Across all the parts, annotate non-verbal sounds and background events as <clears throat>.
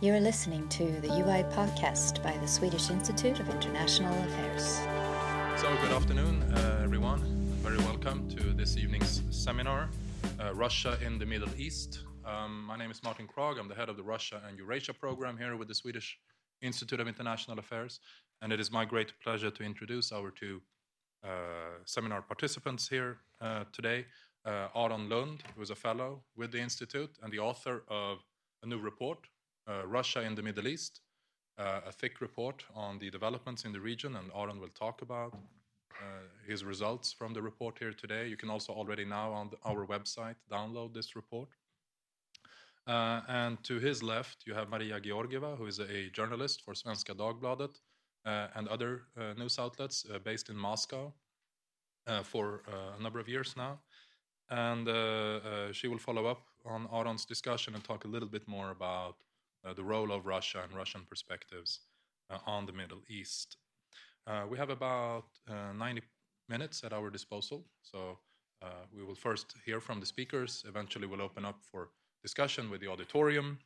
You are listening to the UI podcast by the Swedish Institute of International Affairs. So, good afternoon, uh, everyone. Very welcome to this evening's seminar uh, Russia in the Middle East. Um, my name is Martin Kragh. I'm the head of the Russia and Eurasia program here with the Swedish Institute of International Affairs. And it is my great pleasure to introduce our two uh, seminar participants here uh, today. Uh, Aron Lund, who is a fellow with the Institute and the author of a new report Russia in the Middle East, uh, a thick report on the developments in the region, and Aron will talk about uh, his results from the report here today. You can also already now on the, our website download this report. Uh, and to his left, you have Maria Georgieva, who is a journalist for Svenska Dagbladet uh, and other uh, news outlets based in Moscow for a number of years now. And she will follow up on Aron's discussion and talk a little bit more about uh, the role of Russia and Russian perspectives uh, on the Middle East. Uh, we have about 90 minutes at our disposal, so we will first hear from the speakers. Eventually, we'll open up for discussion with the auditorium.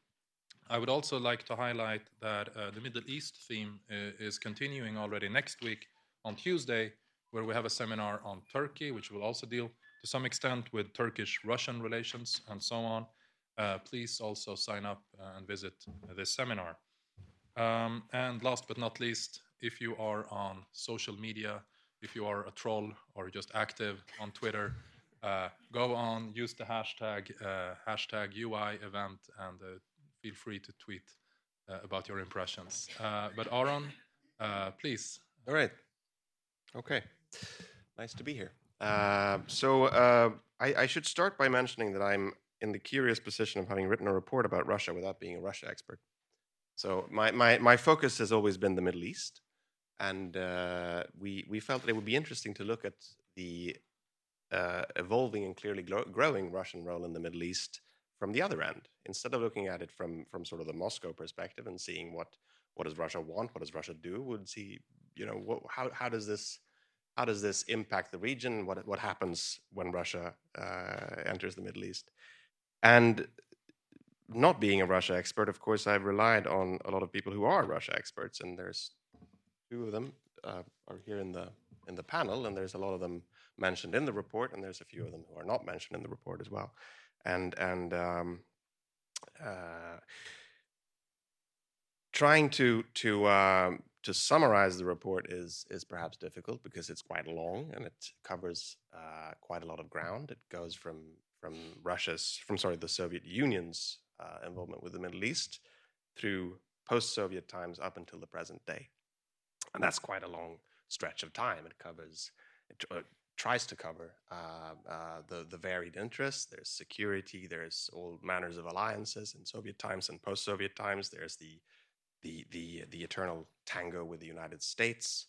I would also like to highlight that uh, the Middle East theme is continuing already next week on Tuesday, where we have a seminar on Turkey, which will also deal to some extent with Turkish Russian relations and so on uh, please also sign up and visit this seminar. Um, and last but not least, if you are on social media, if you are a troll or just active on Twitter, uh, go on, use the hashtag uh, hashtag UI event, and uh, feel free to tweet uh, about your impressions. Uh, but Aron, please. All right. Okay. Nice to be here. so I, I, should start by mentioning that I'm in the curious position of having written a report about Russia without being a Russia expert. So my, my, my focus has always been the Middle East. And uh, we, we felt that it would be interesting to look at the uh, evolving and clearly growing Russian role in the Middle East from the other end, instead of looking at it from, from sort of the Moscow perspective and seeing what, what does Russia want, what does Russia do, would see, you know, what, how, how does this how does this impact the region? What what happens when Russia uh, enters the Middle East? And not being a Russia expert, of course, I've relied on a lot of people who are Russia experts, and there's two of them uh, are here in the in the panel, and there's a lot of them mentioned in the report, and there's a few of them who are not mentioned in the report as well. And and um, uh, trying to to um, to summarize the report is is perhaps difficult because it's quite long and it covers uh, quite a lot of ground. It goes from from Russia's, from sorry, the Soviet Union's uh, involvement with the Middle East through post-Soviet times up until the present day, and that's quite a long stretch of time. It covers, it tries to cover uh, uh, the the varied interests. There's security. There's all manners of alliances in Soviet times and post-Soviet times. There's the the the the eternal tango with the United States.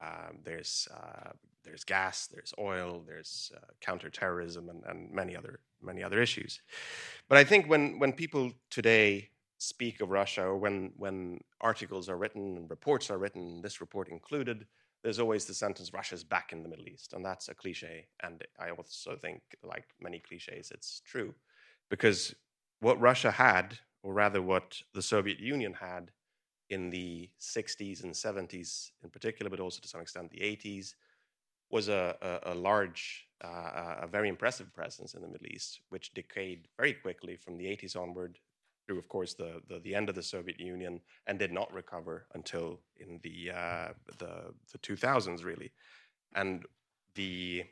Um, there's uh, there's gas, there's oil, there's uh, counterterrorism, and, and many other many other issues. But I think when when people today speak of Russia, or when when articles are written and reports are written, this report included, there's always the sentence Russia's back in the Middle East, and that's a cliche. And I also think, like many cliches, it's true, because what Russia had, or rather what the Soviet Union had in the 60s and 70s in particular, but also to some extent the 80s, was a, a, a large, uh, a very impressive presence in the Middle East, which decayed very quickly from the 80s onward through, of course, the, the, the end of the Soviet Union and did not recover until in the, uh, the, the 2000s, really. And the,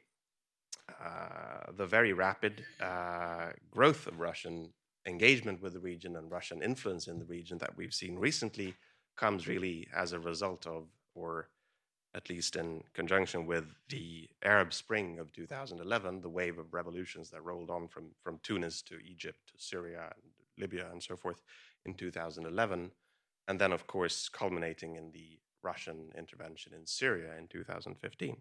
uh, the very rapid uh, growth of Russian engagement with the region and Russian influence in the region that we've seen recently comes really as a result of, or at least in conjunction with the Arab Spring of 2011, the wave of revolutions that rolled on from, from Tunis to Egypt to Syria and Libya and so forth in 2011, and then, of course, culminating in the Russian intervention in Syria in 2015.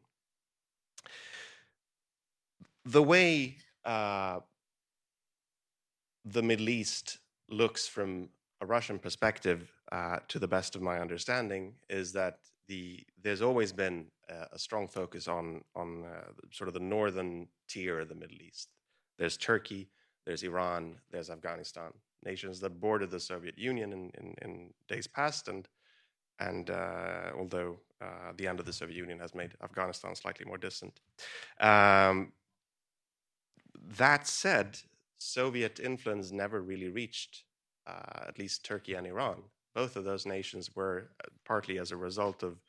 The way uh, the Middle East looks from a Russian perspective, uh, to the best of my understanding, is that the there's always been uh, a strong focus on on uh, sort of the northern tier of the Middle East. There's Turkey, there's Iran, there's Afghanistan. nations that bordered the Soviet Union in, in, in days past, and and uh, although uh, the end of the Soviet Union has made Afghanistan slightly more distant. Um, that said, Soviet influence never really reached uh, at least Turkey and Iran. Both of those nations were uh, partly as a result of,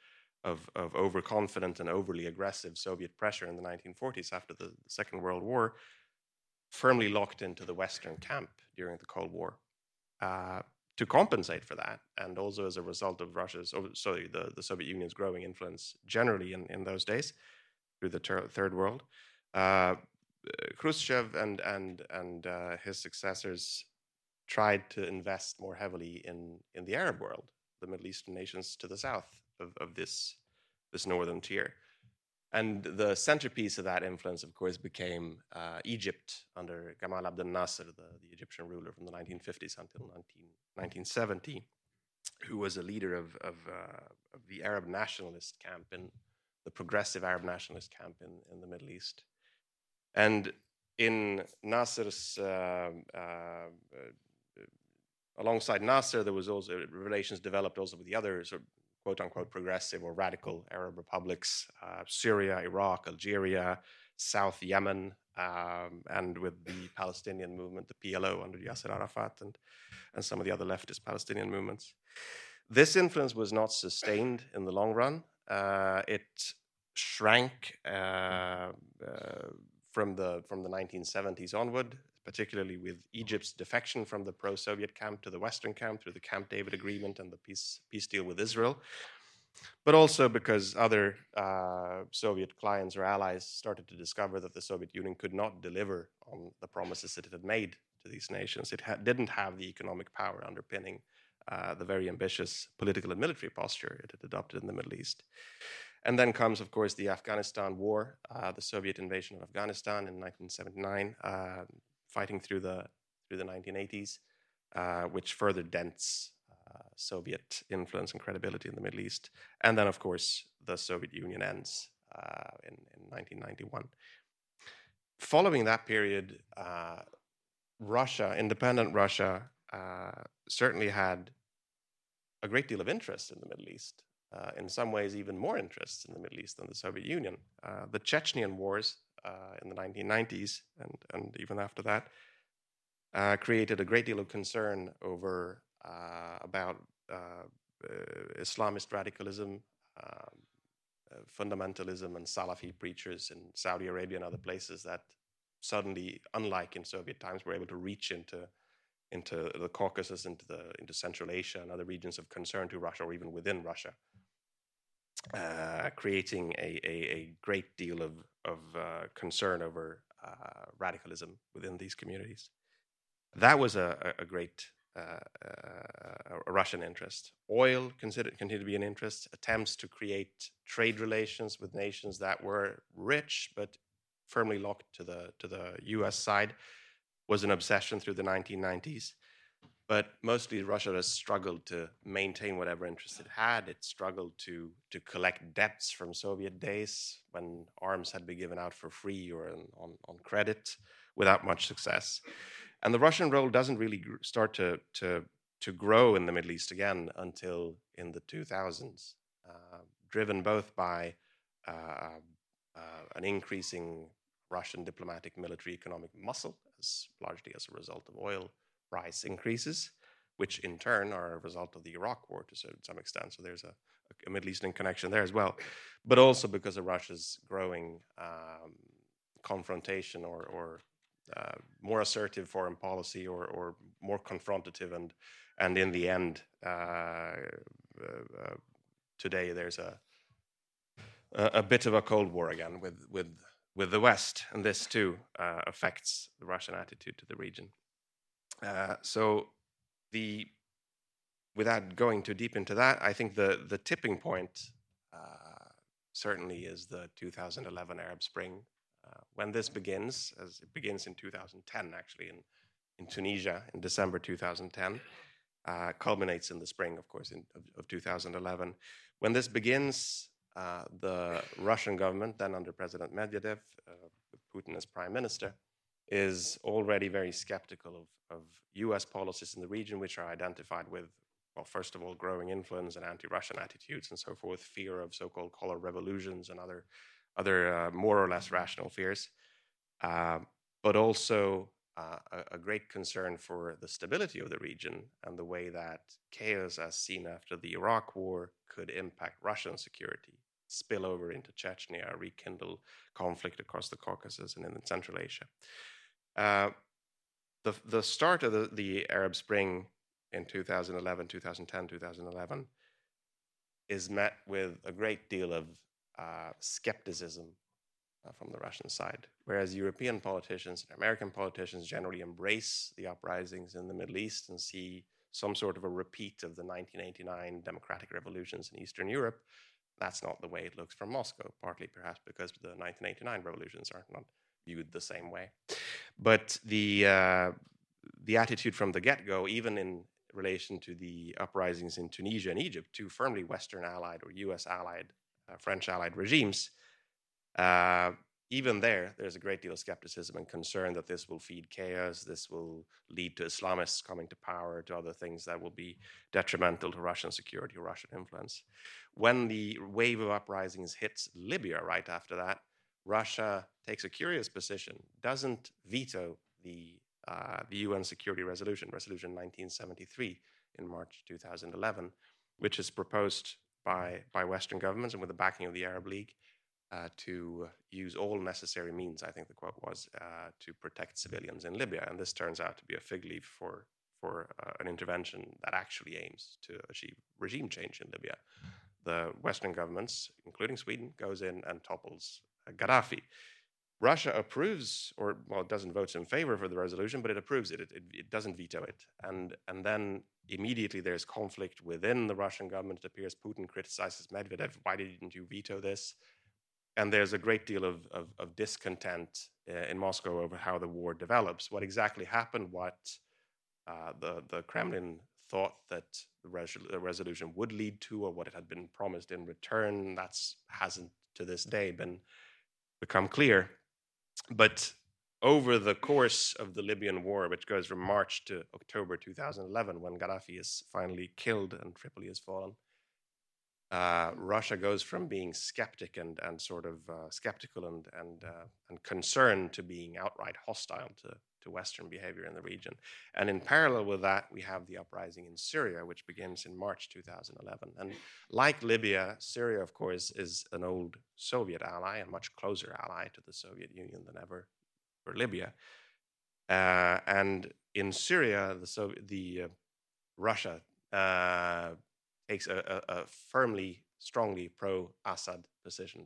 of, of overconfident and overly aggressive Soviet pressure in the 1940s after the Second World War, firmly locked into the Western camp during the Cold War. Uh, to compensate for that, and also as a result of Russia's, oh, sorry, the, the Soviet Union's growing influence generally in, in those days through the ter- Third World, uh, Khrushchev and and and uh, his successors tried to invest more heavily in in the Arab world, the Middle Eastern nations to the south of, of this this northern tier. And the centerpiece of that influence, of course, became uh, Egypt under Gamal Abdel Nasser, the, the, Egyptian ruler from the 1950s until 19, 1970, who was a leader of, of, uh, of, the Arab nationalist camp in the progressive Arab nationalist camp in, in the Middle East. And in Nasser's, uh, uh, alongside Nasser, there was also relations developed also with the other sort of quote unquote progressive or radical Arab republics, uh, Syria, Iraq, Algeria, South Yemen, um, and with the Palestinian movement, the PLO under Yasser Arafat, and, and some of the other leftist Palestinian movements. This influence was not sustained in the long run. Uh, it shrank uh, uh from the from the 1970s onward, particularly with Egypt's defection from the pro-Soviet camp to the Western camp through the Camp David Agreement and the peace, peace deal with Israel, but also because other uh, Soviet clients or allies started to discover that the Soviet Union could not deliver on the promises that it had made to these nations. It ha- didn't have the economic power underpinning uh, the very ambitious political and military posture it had adopted in the Middle East. And then comes, of course, the Afghanistan War, uh, the Soviet invasion of Afghanistan in 1979, uh, fighting through the through the 1980s, uh, which further dents uh, Soviet influence and credibility in the Middle East. And then, of course, the Soviet Union ends uh, in, in 1991. Following that period, uh, Russia, independent Russia, uh, certainly had a great deal of interest in the Middle East. Uh, in some ways, even more interest in the Middle East than the Soviet Union. the Chechenian Wars uh, in the 1990s and, and even after that, uh, created a great deal of concern over uh, about Islamist radicalism, um, fundamentalism, and Salafi preachers in Saudi Arabia and other places that suddenly, unlike in Soviet times, were able to reach into into the Caucasus, into the into Central Asia and other regions of concern to Russia, or even within Russia uh, creating a, a, a, great deal of, of uh, concern over uh, radicalism within these communities. That was a, a great uh, uh, a Russian interest. Oil considered, continued to be an interest. Attempts to create trade relations with nations that were rich but firmly locked to the to the U.S. side was an obsession through the 1990s. But mostly Russia has struggled to maintain whatever interest it had. It struggled to, to collect debts from Soviet days when arms had been given out for free or on, on credit without much success. And the Russian role doesn't really start to, to, to grow in the Middle East again until in the 2000s, uh, driven both by uh, uh, an increasing Russian diplomatic, military, economic muscle, as largely as a result of oil price increases, which in turn are a result of the Iraq war to some extent. So there's a, a Middle Eastern connection there as well, but also because of Russia's growing um, confrontation or, or uh, more assertive foreign policy or, or, more confrontative and and in the end uh, uh, uh today there's a, a, bit of a cold war again with with with the West and this too uh, affects the Russian attitude to the region. Uh, so the without going too deep into that, I think the the tipping point uh, certainly is the 2011 Arab Spring. Uh, when this begins, as it begins in 2010, actually in in Tunisia in December 2010, uh, culminates in the spring, of course, in, of, of 2011. When this begins, uh, the Russian government, then under President Medvedev, Putin as prime minister, is already very skeptical of, of US policies in the region, which are identified with, well, first of all, growing influence and anti Russian attitudes and so forth, fear of so called color revolutions and other, other uh, more or less rational fears, uh, but also uh, a, a, great concern for the stability of the region and the way that chaos, as seen after the Iraq War, could impact Russian security, spill over into Chechnya, rekindle conflict across the Caucasus and in Central Asia. Uh, the, the start of the, the Arab Spring in 2011, 2010, 2011 is met with a great deal of uh, skepticism uh, from the Russian side. Whereas European politicians and American politicians generally embrace the uprisings in the Middle East and see some sort of a repeat of the 1989 democratic revolutions in Eastern Europe, that's not the way it looks from Moscow, partly perhaps because the 1989 revolutions are not viewed the same way. But the, uh, the attitude from the get go, even in relation to the uprisings in Tunisia and Egypt, two firmly Western allied or US allied, uh, French allied regimes, uh, even there, there's a great deal of skepticism and concern that this will feed chaos, this will lead to Islamists coming to power, to other things that will be detrimental to Russian security, or Russian influence. When the wave of uprisings hits Libya right after that, Russia takes a curious position, doesn't veto the, uh, the UN Security Resolution, Resolution 1973 in March 2011, which is proposed by, by Western governments and with the backing of the Arab League uh, to use all necessary means, I think the quote was, uh, to protect civilians in Libya. And this turns out to be a fig leaf for, for uh, an intervention that actually aims to achieve regime change in Libya. The Western governments, including Sweden, goes in and topples Gaddafi. Russia approves, or well, it doesn't vote in favor for the resolution, but it approves it. It, it. it, doesn't veto it. And, and then immediately there's conflict within the Russian government. It appears Putin criticizes Medvedev. Why didn't you veto this? and there's a great deal of, of, of discontent uh, in Moscow over how the war develops. What exactly happened, what uh, the, the Kremlin thought that the, res- the, resolution would lead to, or what it had been promised in return, that hasn't to this day been become clear. But over the course of the Libyan war, which goes from March to October 2011, when Gaddafi is finally killed and Tripoli has fallen, uh, Russia goes from being skeptic and, and sort of uh, skeptical and, and, uh, and concerned to being outright hostile to, to Western behavior in the region. And in parallel with that, we have the uprising in Syria, which begins in March 2011. And like Libya, Syria, of course, is an old Soviet ally, a much closer ally to the Soviet Union than ever for Libya. Uh, and in Syria, the, Soviet, the uh, Russia uh, takes a, a, a firmly, strongly pro Assad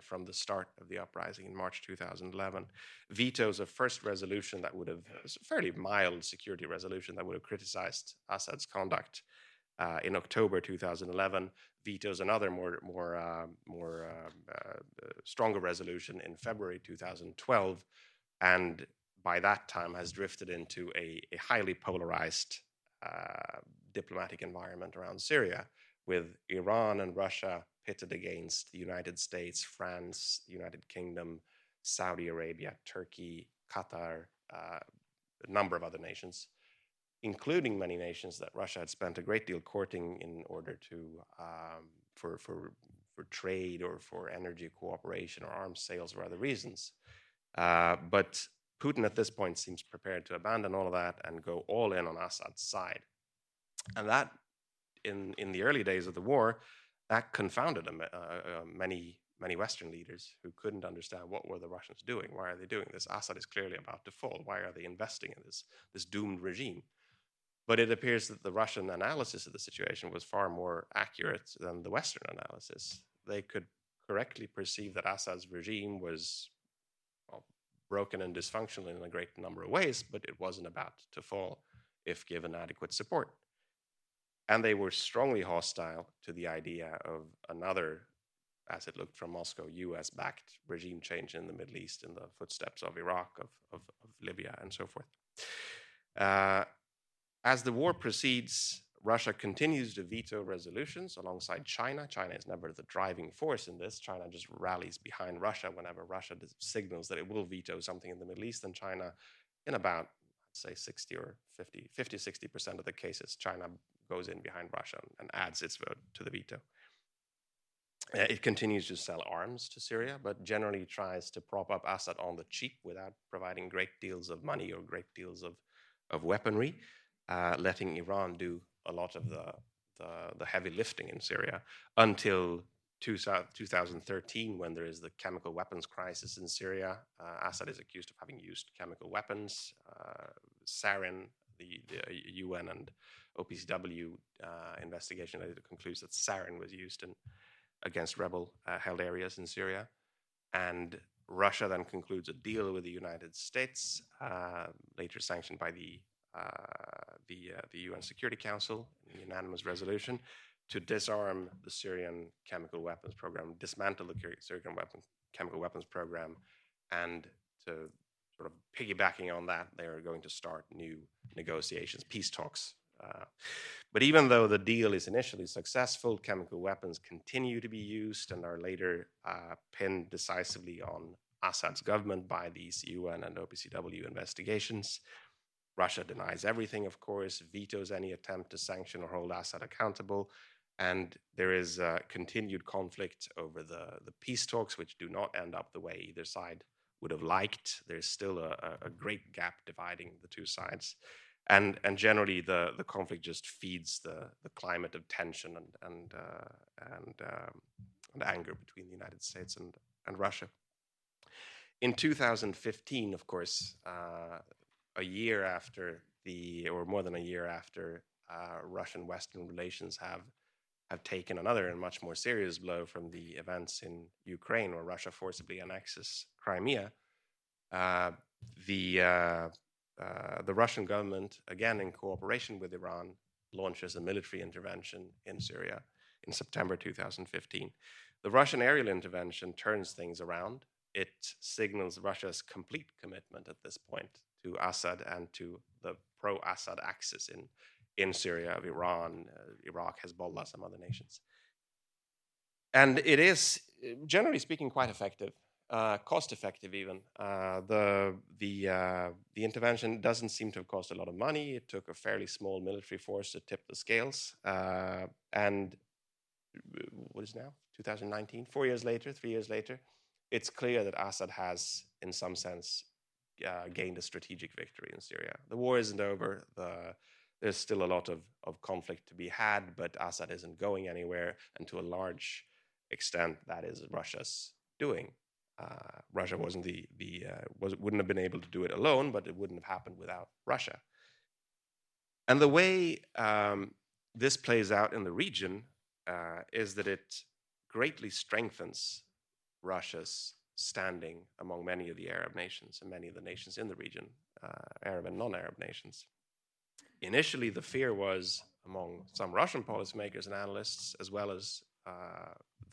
from the start of the uprising in March 2011. Vetoes a first resolution that would have, a fairly mild security resolution that would have criticized Assad's conduct uh, in October 2011. Vetoes another more, more, uh, more uh, uh stronger resolution in February 2012. And by that time has drifted into a, a highly polarized uh, diplomatic environment around Syria with Iran and Russia pitted against the United States, France, United Kingdom, Saudi Arabia, Turkey, Qatar, uh, a number of other nations, including many nations that Russia had spent a great deal courting in order to um, for for for trade or for energy cooperation or arms sales or other reasons. Uh, but Putin at this point seems prepared to abandon all of that and go all in on Assad's side. And that in, in the early days of the war, that confounded uh, uh, many many Western leaders who couldn't understand what were the Russians doing. Why are they doing this? Assad is clearly about to fall. Why are they investing in this this doomed regime? But it appears that the Russian analysis of the situation was far more accurate than the Western analysis. They could correctly perceive that Assad's regime was well, broken and dysfunctional in a great number of ways, but it wasn't about to fall if given adequate support. And they were strongly hostile to the idea of another, as it looked from Moscow, US backed regime change in the Middle East in the footsteps of Iraq, of, of, of Libya, and so forth. Uh, as the war proceeds, Russia continues to veto resolutions alongside China. China is never the driving force in this. China just rallies behind Russia whenever Russia signals that it will veto something in the Middle East, and China in about say 60 or 50, 50, 60% of the cases, China goes in behind Russia and adds its vote to the veto. Uh, it continues to sell arms to Syria, but generally tries to prop up Assad on the cheap without providing great deals of money or great deals of, of weaponry, uh, letting Iran do a lot of the, the, the heavy lifting in Syria until 2013, when there is the chemical weapons crisis in Syria, uh, Assad is accused of having used chemical weapons. Uh, Sarin, the, the, UN and OPCW uh, investigation later concludes that sarin was used in, against rebel uh, held areas in Syria. And Russia then concludes a deal with the United States, uh, later sanctioned by the, uh, the, the UN Security Council in unanimous resolution to disarm the Syrian chemical weapons program, dismantle the Syrian weapon, chemical weapons program, and to sort of piggybacking on that, they are going to start new negotiations, peace talks. Uh, but even though the deal is initially successful, chemical weapons continue to be used and are later uh, pinned decisively on Assad's government by these UN and OPCW investigations. Russia denies everything, of course, vetoes any attempt to sanction or hold Assad accountable, and there is a continued conflict over the, the peace talks, which do not end up the way either side would have liked. There's still a, a great gap dividing the two sides. And, and generally, the, the conflict just feeds the, the climate of tension and, and, uh, and, um, and anger between the United States and, and Russia. In 2015, of course, uh, a year after the, or more than a year after uh, Russian Western relations have have taken another and much more serious blow from the events in Ukraine, where Russia forcibly annexes Crimea. Uh, the uh, the Russian government, again in cooperation with Iran, launches a military intervention in Syria in September 2015. The Russian aerial intervention turns things around. It signals Russia's complete commitment at this point to Assad and to the pro Assad axis in in Syria, of Iran, uh, Iraq, Hezbollah, some other nations. And it is, generally speaking, quite effective, uh, cost effective even. Uh, the, the, uh, the intervention doesn't seem to have cost a lot of money. It took a fairly small military force to tip the scales. Uh, and uh, what is now? 2019, four years later, three years later, it's clear that Assad has, in some sense, gained a strategic victory in Syria. The war isn't over. The there's still a lot of, of conflict to be had, but Assad isn't going anywhere, and to a large extent, that is Russia's doing. Uh, Russia wasn't the the uh, was wouldn't have been able to do it alone, but it wouldn't have happened without Russia. And the way um, this plays out in the region uh, is that it greatly strengthens Russia's standing among many of the Arab nations and many of the nations in the region, uh, Arab and non-Arab nations initially the fear was among some Russian policymakers and analysts, as well as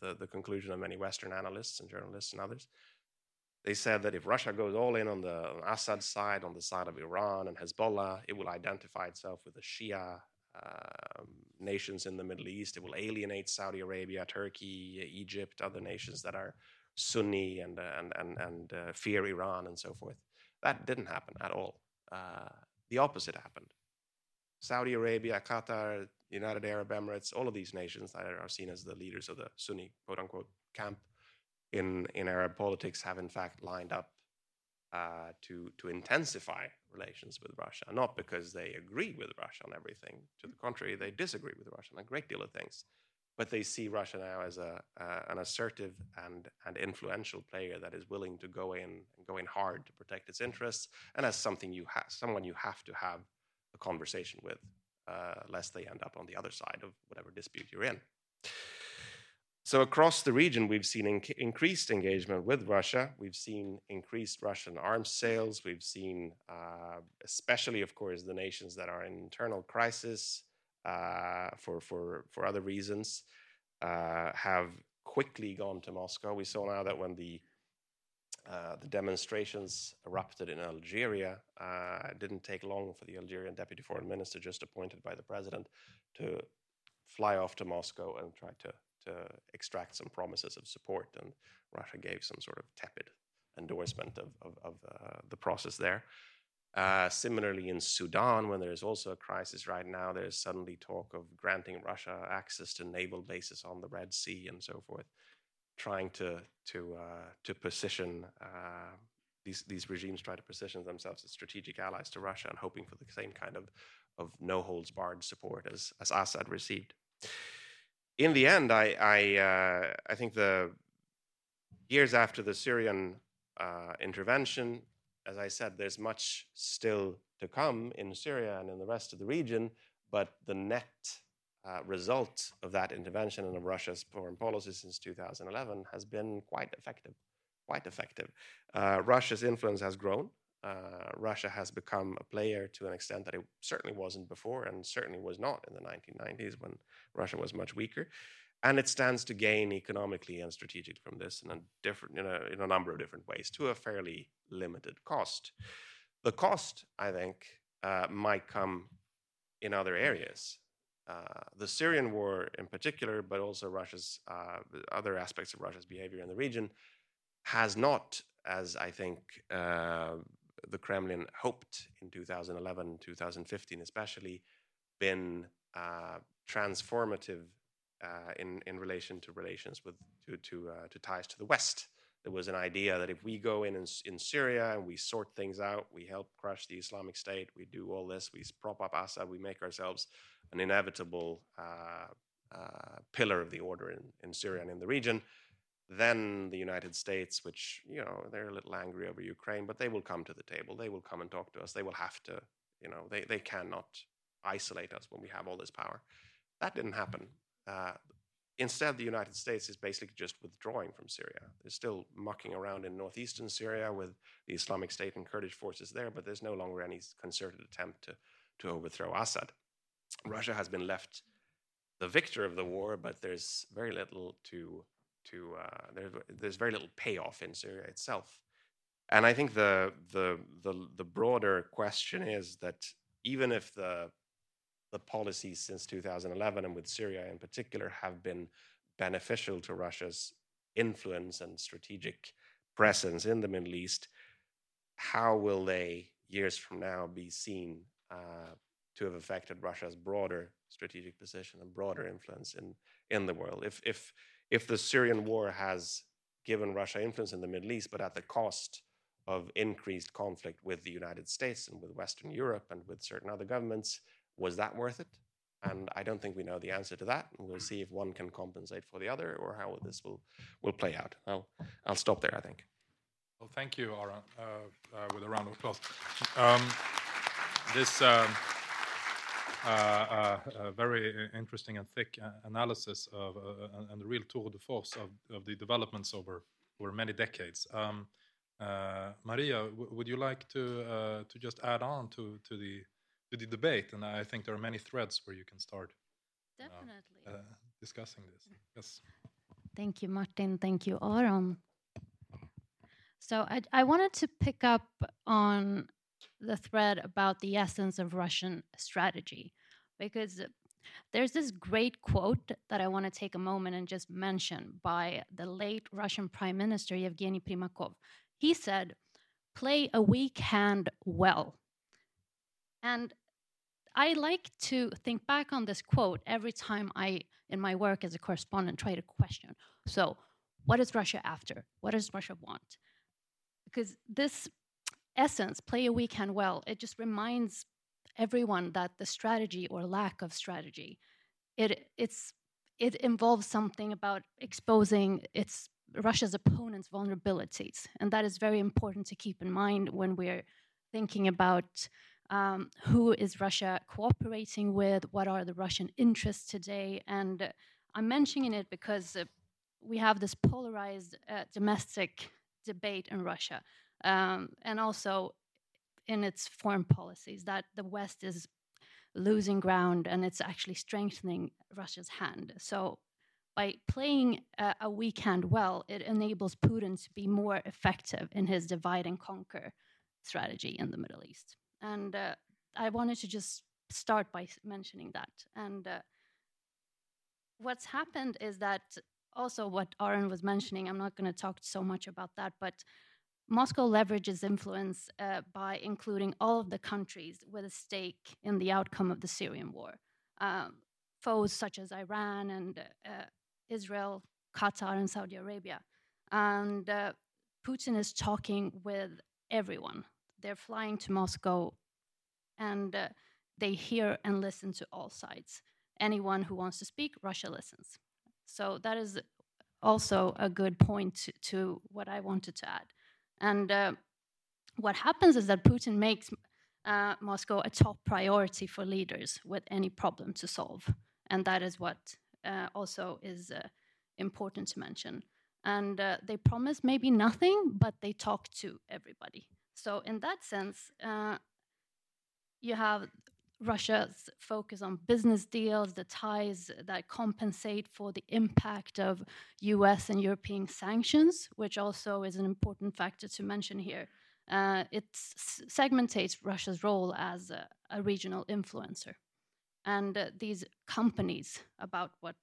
the, the conclusion of many Western analysts and journalists and others. They said that if Russia goes all in on the on Assad side, on the side of Iran and Hezbollah, it will identify itself with the Shia um, nations in the Middle East. It will alienate Saudi Arabia, Turkey, Egypt, other nations that are Sunni and, and, and, and uh, fear Iran and so forth. That didn't happen at all. Uh, the opposite happened. Saudi Arabia, Qatar, United Arab Emirates, all of these nations that are seen as the leaders of the Sunni quote unquote camp in, in Arab politics have in fact lined up uh, to, to intensify relations with Russia, not because they agree with Russia on everything. To the contrary, they disagree with Russia on a great deal of things. But they see Russia now as a, uh, an assertive and, and influential player that is willing to go in and go in hard to protect its interests, and as something you ha- someone you have to have a conversation with, lest they end up on the other side of whatever dispute you're in. So, across the region, we've seen inc- increased engagement with Russia. We've seen increased Russian arms sales. We've seen, uh, especially, of course, the nations that are in internal crisis uh, for, for, for other reasons, uh, have quickly gone to Moscow. We saw now that when the uh, the demonstrations erupted in Algeria. Uh, it didn't take long for the Algerian deputy foreign minister, just appointed by the president, to fly off to Moscow and try to, to extract some promises of support. And Russia gave some sort of tepid endorsement of, of, of uh, the process there. Uh, similarly, in Sudan, when there's also a crisis right now, there's suddenly talk of granting Russia access to naval bases on the Red Sea and so forth, trying to to uh, to position uh, these these regimes try to position themselves as strategic allies to Russia and hoping for the same kind of of no holds barred support as as Assad received. In the end, I I, uh, I think the years after the Syrian uh, intervention, as I said, there's much still to come in Syria and in the rest of the region, but the net uh, result of that intervention and of Russia's foreign policy since 2011 has been quite effective. Quite effective. Uh, Russia's influence has grown. Uh, Russia has become a player to an extent that it certainly wasn't before, and certainly was not in the 1990s when Russia was much weaker. And it stands to gain economically and strategically from this in a different, in a, in a number of different ways, to a fairly limited cost. The cost, I think, uh, might come in other areas. Uh, the Syrian war, in particular, but also Russia's uh, other aspects of Russia's behavior in the region, has not, as I think uh, the Kremlin hoped in 2011, 2015 especially, been uh, transformative uh, in in relation to relations with to to, to ties to the West. There was an idea that if we go in, in in Syria and we sort things out, we help crush the Islamic State, we do all this, we prop up Assad, we make ourselves an inevitable uh, uh, pillar of the order in, in Syria and in the region then the United States, which, you know, they're a little angry over Ukraine, but they will come to the table. They will come and talk to us. They will have to, you know, they, they cannot isolate us when we have all this power. That didn't happen. Uh, instead, the United States is basically just withdrawing from Syria. They're still mucking around in northeastern Syria with the Islamic State and Kurdish forces there, but there's no longer any concerted attempt to, to overthrow Assad. Russia has been left the victor of the war, but there's very little to to uh, there, there's very little payoff in Syria itself. And I think the, the the the broader question is that even if the the policies since 2011 and with Syria in particular have been beneficial to Russia's influence and strategic presence in the Middle East, how will they years from now be seen uh, to have affected Russia's broader strategic position and broader influence in in the world? If if if the Syrian war has given Russia influence in the Middle East, but at the cost of increased conflict with the United States and with Western Europe and with certain other governments, was that worth it? And I don't think we know the answer to that. And we'll see if one can compensate for the other or how this will, will play out. I'll, I'll stop there, I think. Well, thank you, Aron, uh, uh, with a round of applause. Um, this. Um, a very interesting and thick uh, analysis of uh, and the real tour de force of, of the developments over over many decades. Um, Maria, would you like to to just add on to to the to the debate? And I think there are many threads where you can start. Definitely. discussing this. Yes. Thank you, Martin. Thank you, Aron. So I, I wanted to pick up on the thread about the essence of Russian strategy because there's this great quote that I want to take a moment and just mention by the late Russian Prime Minister Yevgeny Primakov. He said, Play a weak hand well. And I like to think back on this quote every time I, in my work as a correspondent, try to question. So, what is Russia after? What does Russia want? Because this essence, play a weak hand well, it just reminds everyone that the strategy or lack of strategy, it it's it involves something about exposing its Russia's opponents' vulnerabilities, and that is very important to keep in mind when we're thinking about um, who is Russia cooperating with, what are the Russian interests today, and uh, I'm mentioning it because uh, we have this polarized uh, domestic debate in Russia, um, and also in its foreign policies that the West is losing ground and it's actually strengthening Russia's hand. So by playing a, a weak hand well, it enables Putin to be more effective in his divide and conquer strategy in the Middle East. And uh, I wanted to just start by mentioning that. And uh, what's happened is that also what Aron was mentioning, I'm not going to talk so much about that, but Moscow leverages influence uh, by including all of the countries with a stake in the outcome of the Syrian war. Um, foes such as Iran and uh, Israel, Qatar, and Saudi Arabia. And uh, Putin is talking with everyone. They're flying to Moscow and uh, they hear and listen to all sides. Anyone who wants to speak, Russia listens. So that is also a good point to, to what I wanted to add. And uh, what happens is that Putin makes uh, Moscow a top priority for leaders with any problem to solve. And that is what uh, also is uh, important to mention. And uh, they promise maybe nothing, but they talk to everybody. So, in that sense, uh, you have Russia's focus on business deals, the ties that compensate for the impact of US and European sanctions, which also is an important factor to mention here. Uh, it segmentates Russia's role as a, a regional influencer. And uh, these companies, about what,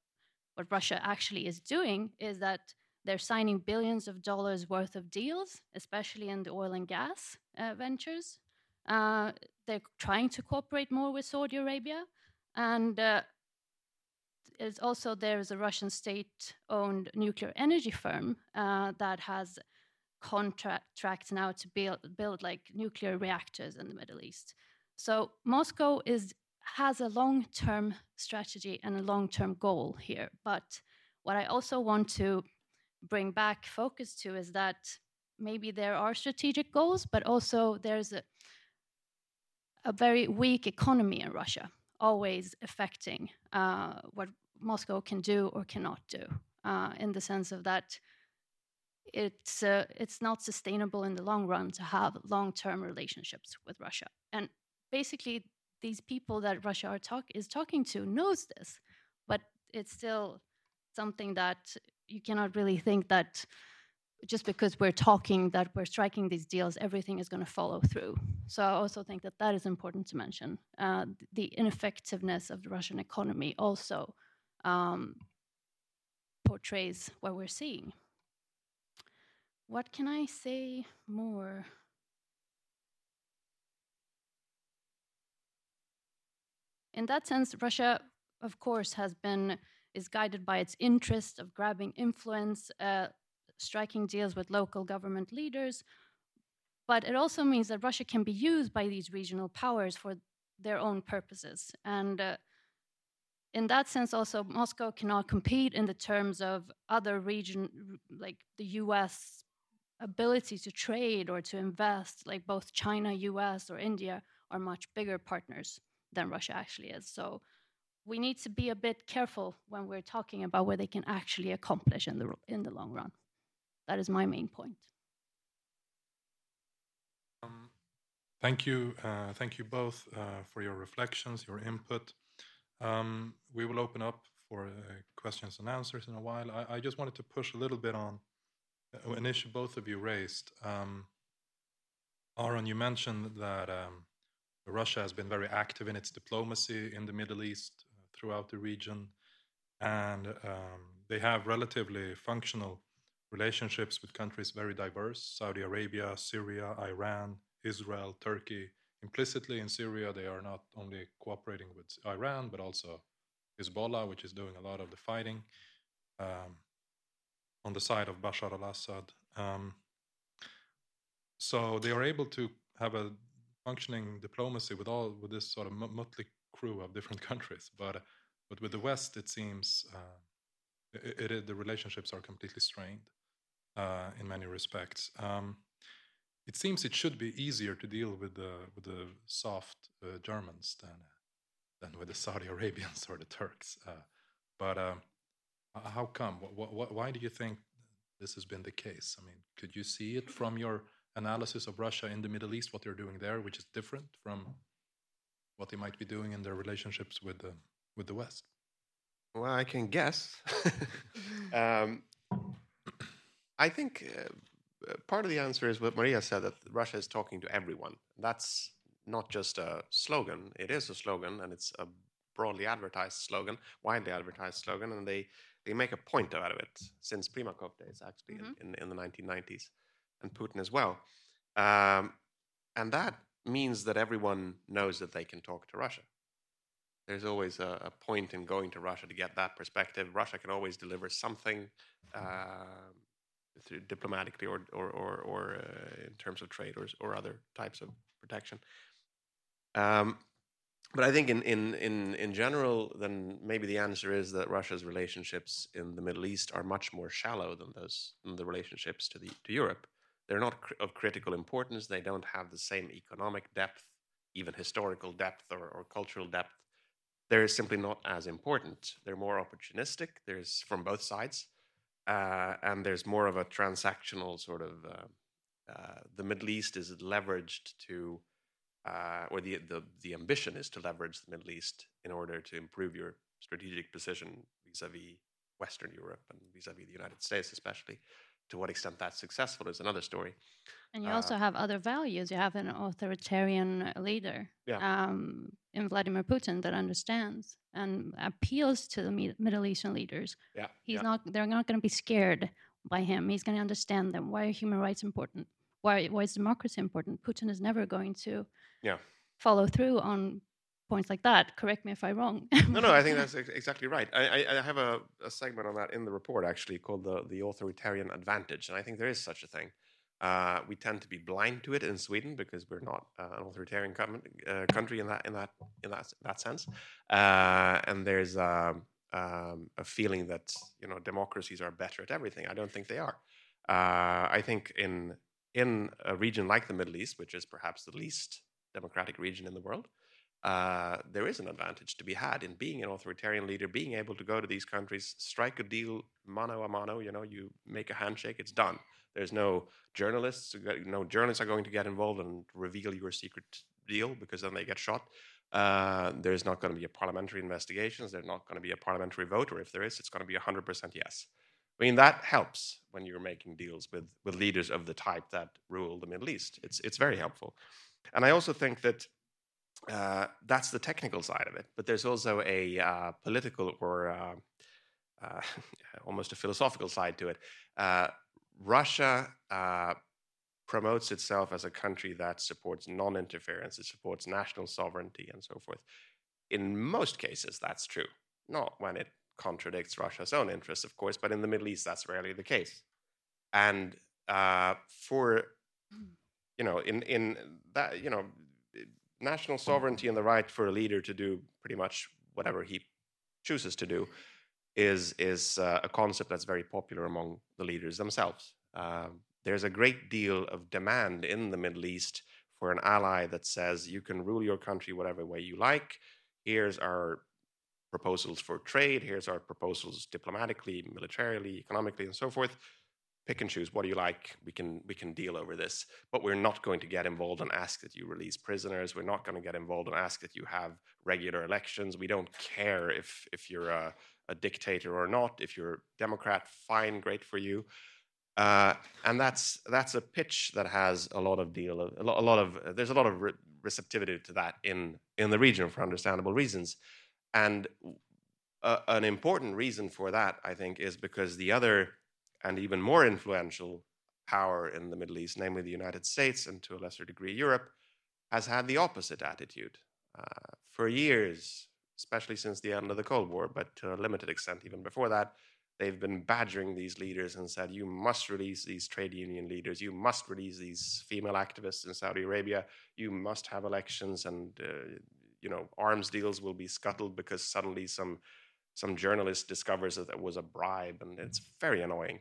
what Russia actually is doing, is that they're signing billions of dollars worth of deals, especially in the oil and gas uh, ventures. Uh, they're trying to cooperate more with Saudi Arabia. And uh, it's also there is a Russian state-owned nuclear energy firm uh, that has contracts now to build, build like nuclear reactors in the Middle East. So Moscow is has a long-term strategy and a long-term goal here. But what I also want to bring back focus to is that maybe there are strategic goals, but also there's a, a very weak economy in Russia, always affecting uh, what Moscow can do or cannot do, uh, in the sense of that it's uh, it's not sustainable in the long run to have long-term relationships with Russia. And basically, these people that Russia talk is talking to knows this, but it's still something that you cannot really think that just because we're talking that we're striking these deals, everything is going to follow through. So I also think that that is important to mention. Uh, the ineffectiveness of the Russian economy also um, portrays what we're seeing. What can I say more? In that sense, Russia, of course, has been is guided by its interest of grabbing influence, uh, striking deals with local government leaders. But it also means that Russia can be used by these regional powers for their own purposes. And uh, in that sense, also, Moscow cannot compete in the terms of other region, like the US ability to trade or to invest, like both China, US, or India, are much bigger partners than Russia actually is. So we need to be a bit careful when we're talking about what they can actually accomplish in the in the long run. That is my main point. Um, thank you, uh, thank you both uh, for your reflections, your input. Um, we will open up for uh, questions and answers in a while. I, I, just wanted to push a little bit on uh, an issue both of you raised. Um, Aron, you mentioned that um, Russia has been very active in its diplomacy in the Middle East throughout the region, and um, they have relatively functional relationships with countries very diverse Saudi Arabia, Syria, Iran, Israel, Turkey. Implicitly in Syria, they are not only cooperating with Iran, but also Hezbollah, which is doing a lot of the fighting um, on the side of Bashar al Assad. Um, so they are able to have a functioning diplomacy with all with this sort of motley crew of different <laughs> countries. But but with the West, it seems uh, it, it, the relationships are completely strained uh, in many respects. Um, it seems it should be easier to deal with the with the soft uh, Germans than than with the Saudi <laughs> Arabians or the Turks. Uh, but um, how come? What, what, why do you think this has been the case? I mean, could you see it from your analysis of Russia in the Middle East, what they're doing there, which is different from what they might be doing in their relationships with the with the West? Well, I can guess. <laughs> <laughs> um, I think uh, uh, part of the answer is what Maria said that Russia is talking to everyone. That's not just a slogan; it is a slogan, and it's a broadly advertised slogan, widely advertised slogan, and they they make a point out of it since Primakov days, actually, mm-hmm. in, in, in, the 1990s. and Putin as well. Um, and that means that everyone knows that they can talk to Russia. There's always a, a, point in going to Russia to get that perspective. Russia can always deliver something uh, diplomatically or, or, or, or uh, in terms of trade or, or other types of protection. Um, but I think in, in, in, in general, then maybe the answer is that Russia's relationships in the Middle East are much more shallow than those than the relationships to the to Europe. They're not cr- of critical importance. They don't have the same economic depth, even historical depth or, or cultural depth. They're simply not as important. They're more opportunistic. There's from both sides, uh, and there's more of a transactional sort of. Uh, uh, the Middle East is leveraged to uh, or the, the, the ambition is to leverage the Middle East in order to improve your strategic position vis-a-vis Western Europe and vis-a-vis the United States, especially. To what extent that's successful is another story. And you uh, also have other values. You have an authoritarian leader yeah. um, in Vladimir Putin that understands and appeals to the Middle Eastern leaders. Yeah, he's yeah. not. They're not going to be scared by him. He's going to understand them. Why are human rights important? Why why is democracy important? Putin is never going to yeah. follow through on points like that. Correct me if I'm wrong. no, no, I think <laughs> that's exactly right. I, I, I have a, a, segment on that in the report actually called the the authoritarian advantage, and I think there is such a thing. Uh, we tend to be blind to it in Sweden because we're not uh, an authoritarian com- uh, country in that in that in that that sense. Uh, and there's um, um, a feeling that you know democracies are better at everything. I don't think they are. Uh, I think in in a region like the Middle East, which is perhaps the least democratic region in the world, uh, there is an advantage to be had in being an authoritarian leader, being able to go to these countries, strike a deal mano a mano. You know, you make a handshake, it's done. There's no journalists. No journalists are going to get involved and reveal your secret deal because then they get shot. Uh, there's not going to be a parliamentary investigations. There's not going to be a parliamentary vote, or if there is, it's going to be 100% yes. I mean, that helps when you're making deals with, with leaders of the type that rule the Middle East. It's, it's very helpful. And I also think that uh, that's the technical side of it, but there's also a uh, political or uh, uh <laughs> almost a philosophical side to it. Uh, Russia uh, promotes itself as a country that supports non interference, it supports national sovereignty, and so forth. In most cases, that's true. Not when it contradicts Russia's own interests, of course, but in the Middle East, that's rarely the case. And uh, for you know, in in that you know, national sovereignty and the right for a leader to do pretty much whatever he chooses to do is is uh, a concept that's very popular among the leaders themselves. Uh, there's a great deal of demand in the Middle East for an ally that says you can rule your country whatever way you like. Here's our proposals for trade. Here's our proposals diplomatically, militarily, economically, and so forth. Pick and choose. What do you like? We can we can deal over this. But we're not going to get involved and ask that you release prisoners. We're not going to get involved and ask that you have regular elections. We don't care if if you're a, a dictator or not. If you're a Democrat, fine, great for you. Uh, and that's that's a pitch that has a lot of deal a lot, a lot of there's a lot of re- receptivity to that in in the region for understandable reasons and uh, an important reason for that, I think, is because the other and even more influential power in the Middle East, namely the United States and to a lesser degree Europe, has had the opposite attitude. Uh, for years, especially since the end of the Cold War, but to a limited extent even before that, they've been badgering these leaders and said, you must release these trade union leaders, you must release these female activists in Saudi Arabia, you must have elections, and uh, you know arms deals will be scuttled because suddenly some some journalist discovers that it was a bribe, and it's very annoying.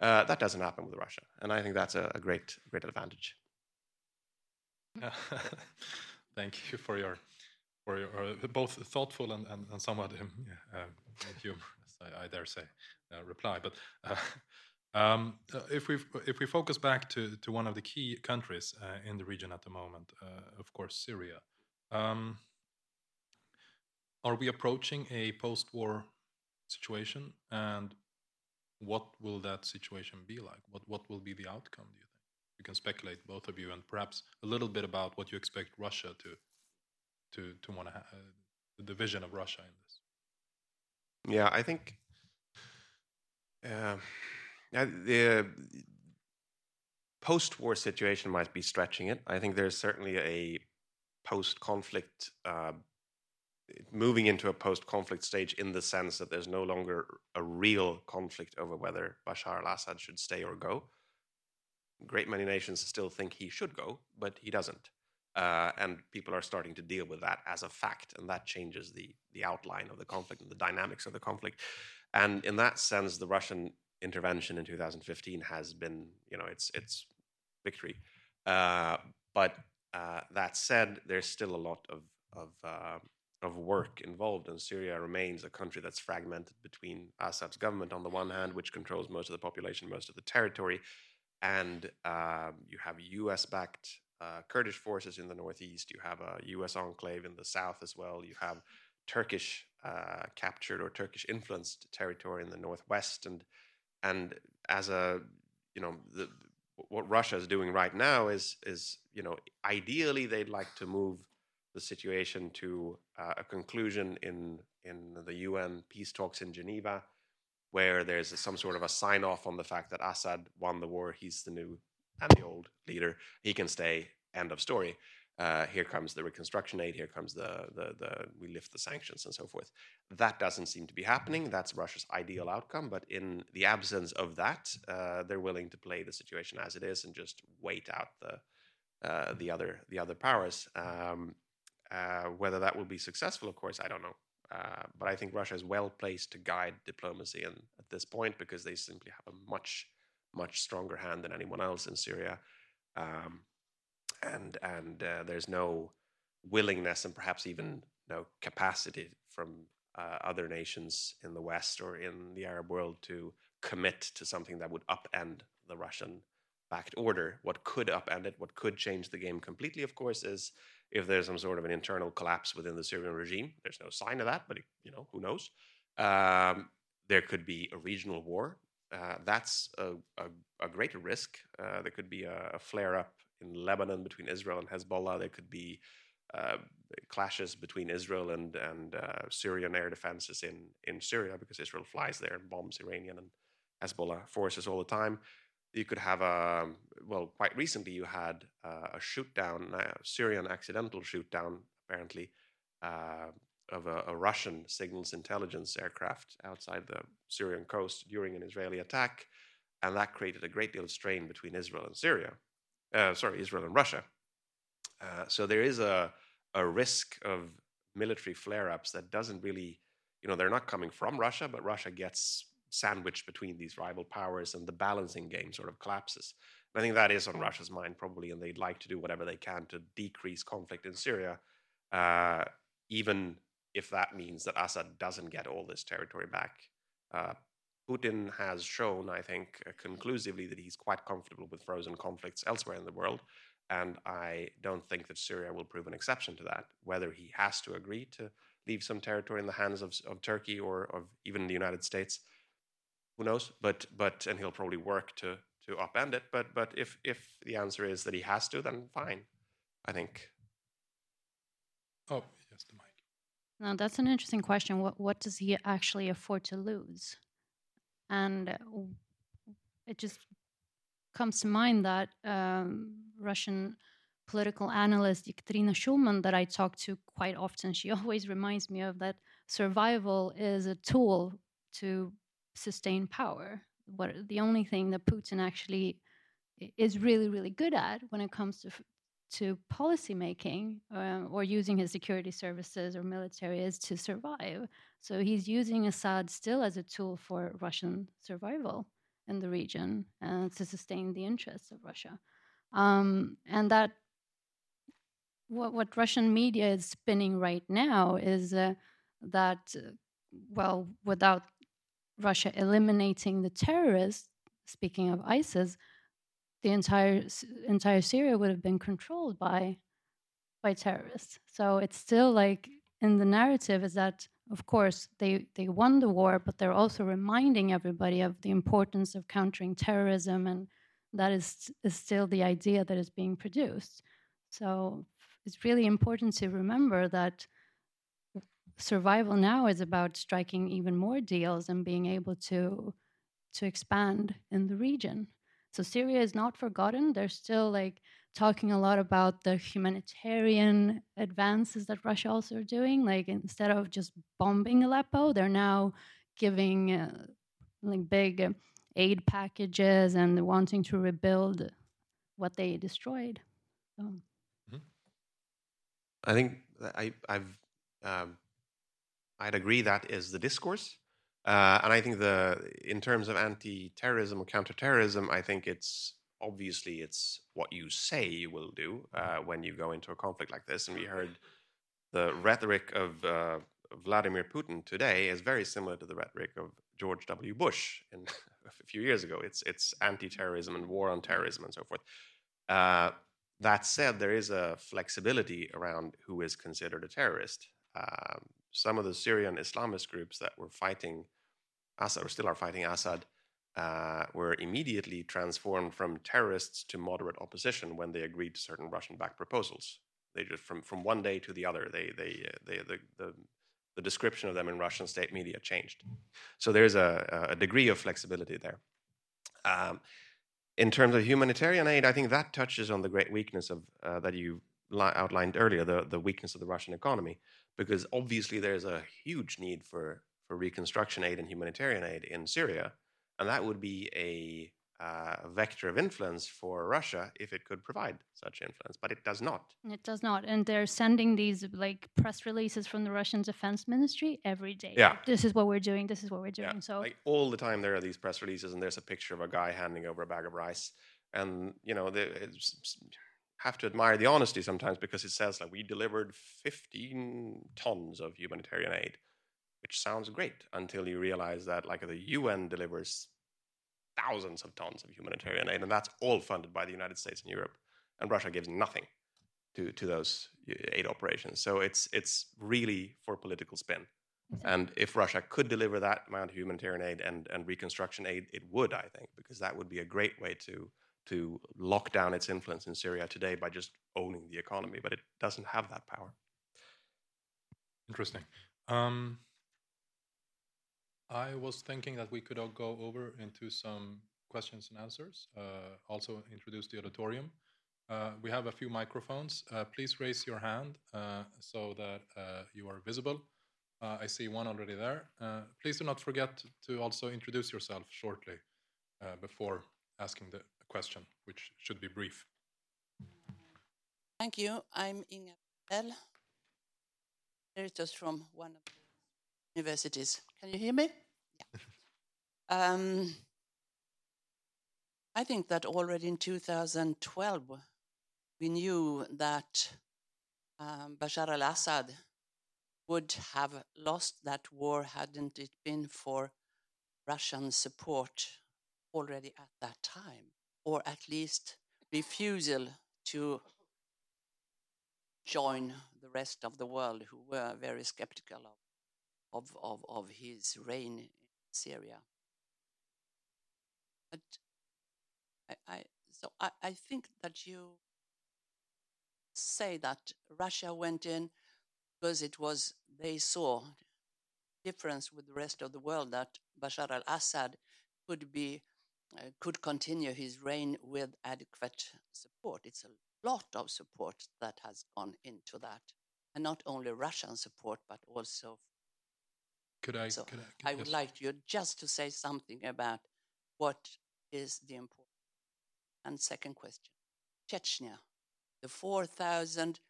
Uh, that doesn't happen with Russia, and I think that's a, a great great advantage. <laughs> Thank you for your for your uh, both thoughtful and, and, and somewhat um, uh, humorous, I, I, dare say, uh, reply. But uh, <laughs> um, if we if we focus back to to one of the key countries in the region at the moment, of course, Syria. Um, are we approaching a post-war situation and what will that situation be like? What what will be the outcome do you think? You can speculate both of you and perhaps a little bit about what you expect russia to to to want to ha- uh, the vision of russia in this. Yeah i think uh, the post-war situation might be stretching it. I think there's certainly a post-conflict uh, moving into a post-conflict stage in the sense that there's no longer a real conflict over whether Bashar al-Assad should stay or go. Great many nations still think he should go, but he doesn't. Uh, and people are starting to deal with that as a fact, and that changes the the outline of the conflict and the dynamics of the conflict. And in that sense, the Russian intervention in 2015 has been, you know, it's it's victory. Uh, but uh, that said, there's still a lot of of uh, of work involved, and Syria remains a country that's fragmented between Assad's government on the one hand, which controls most of the population, most of the territory, and um, you have U.S.-backed uh, Kurdish forces in the northeast. You have a U.S. enclave in the south as well. You have Turkish uh, captured or Turkish influenced territory in the northwest, and and as a you know the, what Russia is doing right now is is you know ideally they'd like to move the situation to uh, a conclusion in in the UN peace talks in Geneva, where there's some sort of a sign off on the fact that Assad won the war, he's the new and the old leader, he can stay. End of story. Uh, here comes the reconstruction aid. Here comes the, the the we lift the sanctions and so forth. That doesn't seem to be happening. That's Russia's ideal outcome. But in the absence of that, uh, they're willing to play the situation as it is and just wait out the uh, the other the other powers. Um, uh, whether that will be successful, of course, I don't know. Uh, but I think Russia is well placed to guide diplomacy and at this point because they simply have a much much stronger hand than anyone else in Syria. Um, and and uh, there's no willingness and perhaps even no capacity from uh, other nations in the West or in the Arab world to commit to something that would upend the Russian backed order. What could upend it, what could change the game completely, of course, is if there's some sort of an internal collapse within the Syrian regime. There's no sign of that, but you know who knows. Um, there could be a regional war. Uh, that's a, a, a, greater risk. Uh, there could be a, a flare up in Lebanon between Israel and Hezbollah. There could be uh, clashes between Israel and and uh, Syrian air defenses in in Syria because Israel flies there and bombs Iranian and Hezbollah forces all the time. You could have a well, quite recently you had uh, a shoot down, a Syrian accidental shoot down, apparently, uh, of a, a, Russian signals intelligence aircraft outside the Syrian coast during an Israeli attack, and that created a great deal of strain between Israel and Syria uh, sorry, Israel and Russia. Uh, so there is a a risk of military flare-ups that doesn't really, you know, they're not coming from Russia, but Russia gets sandwiched between these rival powers, and the balancing game sort of collapses. And I think that is on Russia's mind probably, and they'd like to do whatever they can to decrease conflict in Syria, uh, even if that means that Assad doesn't get all this territory back. Uh, Putin has shown, I think, uh, conclusively that he's quite comfortable with frozen conflicts elsewhere in the world. And I don't think that Syria will prove an exception to that. Whether he has to agree to leave some territory in the hands of, of Turkey or of even the United States, who knows? But but and he'll probably work to to upend it. But but if if the answer is that he has to, then fine. I think. Oh yes, the mic. Now that's an interesting question. What what does he actually afford to lose? and it just comes to mind that um, Russian political analyst Ekaterina Shulman that I talk to quite often, she <laughs> always reminds me of that survival is a tool to sustain power. What the only thing that Putin actually is really, really good at when it comes to to policy making uh, or using his security services or military is to survive. So he's using Assad still as a tool for Russian survival in the region uh, to sustain the interests of Russia. Um, and that what, what Russian media is spinning right now is uh, that, uh, well, without Russia eliminating the terrorists, speaking of ISIS, the entire entire Syria would have been controlled by by terrorists. So it's still like in the narrative is that of course they they won the war, but they're also reminding everybody of the importance of countering terrorism, and that is is still the idea that is being produced. So it's really important to remember that survival now is about striking even more deals and being able to to expand in the region So Syria is not forgotten. They're still like talking a lot about the humanitarian advances that Russia also are doing. Like instead of just bombing Aleppo, they're now giving uh, like big uh, aid packages and wanting to rebuild what they destroyed. So. Mm-hmm. I think I, I've um, I'd agree that is the discourse, uh, and I think the in terms of anti-terrorism or counter-terrorism, I think it's obviously it's what you say you will do uh, when you go into a conflict like this, and we heard the rhetoric of uh, Vladimir Putin today is very similar to the rhetoric of George W. Bush in, <laughs> a few years ago. It's it's anti-terrorism and war on terrorism and so forth. Uh, that said, there is a flexibility around who is considered a terrorist. Um, some of the Syrian Islamist groups that were fighting Assad, or still are fighting Assad, uh, were immediately transformed from terrorists to moderate opposition when they agreed to certain Russian-backed proposals. They just from from one day to the other, they they uh, they the, the the description of them in Russian state media changed. So there's a, a degree of flexibility there. Um, in terms of humanitarian aid, I think that touches on the great weakness of uh, that you outlined earlier, the, the weakness of the Russian economy, because obviously there's a huge need for, for reconstruction aid and humanitarian aid in Syria, and that would be a uh, vector of influence for Russia if it could provide such influence, but it does not. It does not, and they're sending these like press releases from the Russian Defense Ministry every day. Yeah, this is what we're doing. This is what we're doing. Yeah. So like all the time there are these press releases, and there's a picture of a guy handing over a bag of rice, and you know they have to admire the honesty sometimes because it says like we delivered 15 tons of humanitarian aid, which sounds great until you realize that like the UN delivers thousands of tons of humanitarian aid, and that's all funded by the United States and Europe. And Russia gives nothing to, to those uh, aid operations. So it's, it's really for political spin. And if Russia could deliver that amount of humanitarian aid and, and reconstruction aid, it would, I think, because that would be a great way to, to lock down its influence in Syria today by just owning the economy. But it doesn't have that power. Interesting. Um, I was thinking that we could all go over into some questions and answers, uh, also introduce the auditorium. Uh, we have a few microphones. Uh, please raise your hand uh, so that uh, you are visible. Uh, I see one already there. please do not forget to also introduce yourself shortly before asking the question, which should be brief. Thank you. I'm Inga Bell, emeritus from one of the universities. Can you hear me? <laughs> Yeah. Um, I think that already in 2012, we knew that um, Bashar al Assad would have lost that war hadn't it been for Russian support already at that time, or at least refusal to join the rest of the world who were very skeptical of of, of, of his reign in Syria. But I, I so I, I think that you say that Russia went in because it was they saw difference with the rest of the world that Bashar al-Assad could be uh, could continue his reign with adequate support. It's a lot of support that has gone into that, and not only Russian support but also could I? So could I, could, I would yes. like you just to say something about what is the important. And second question, Chechnya, the four thousand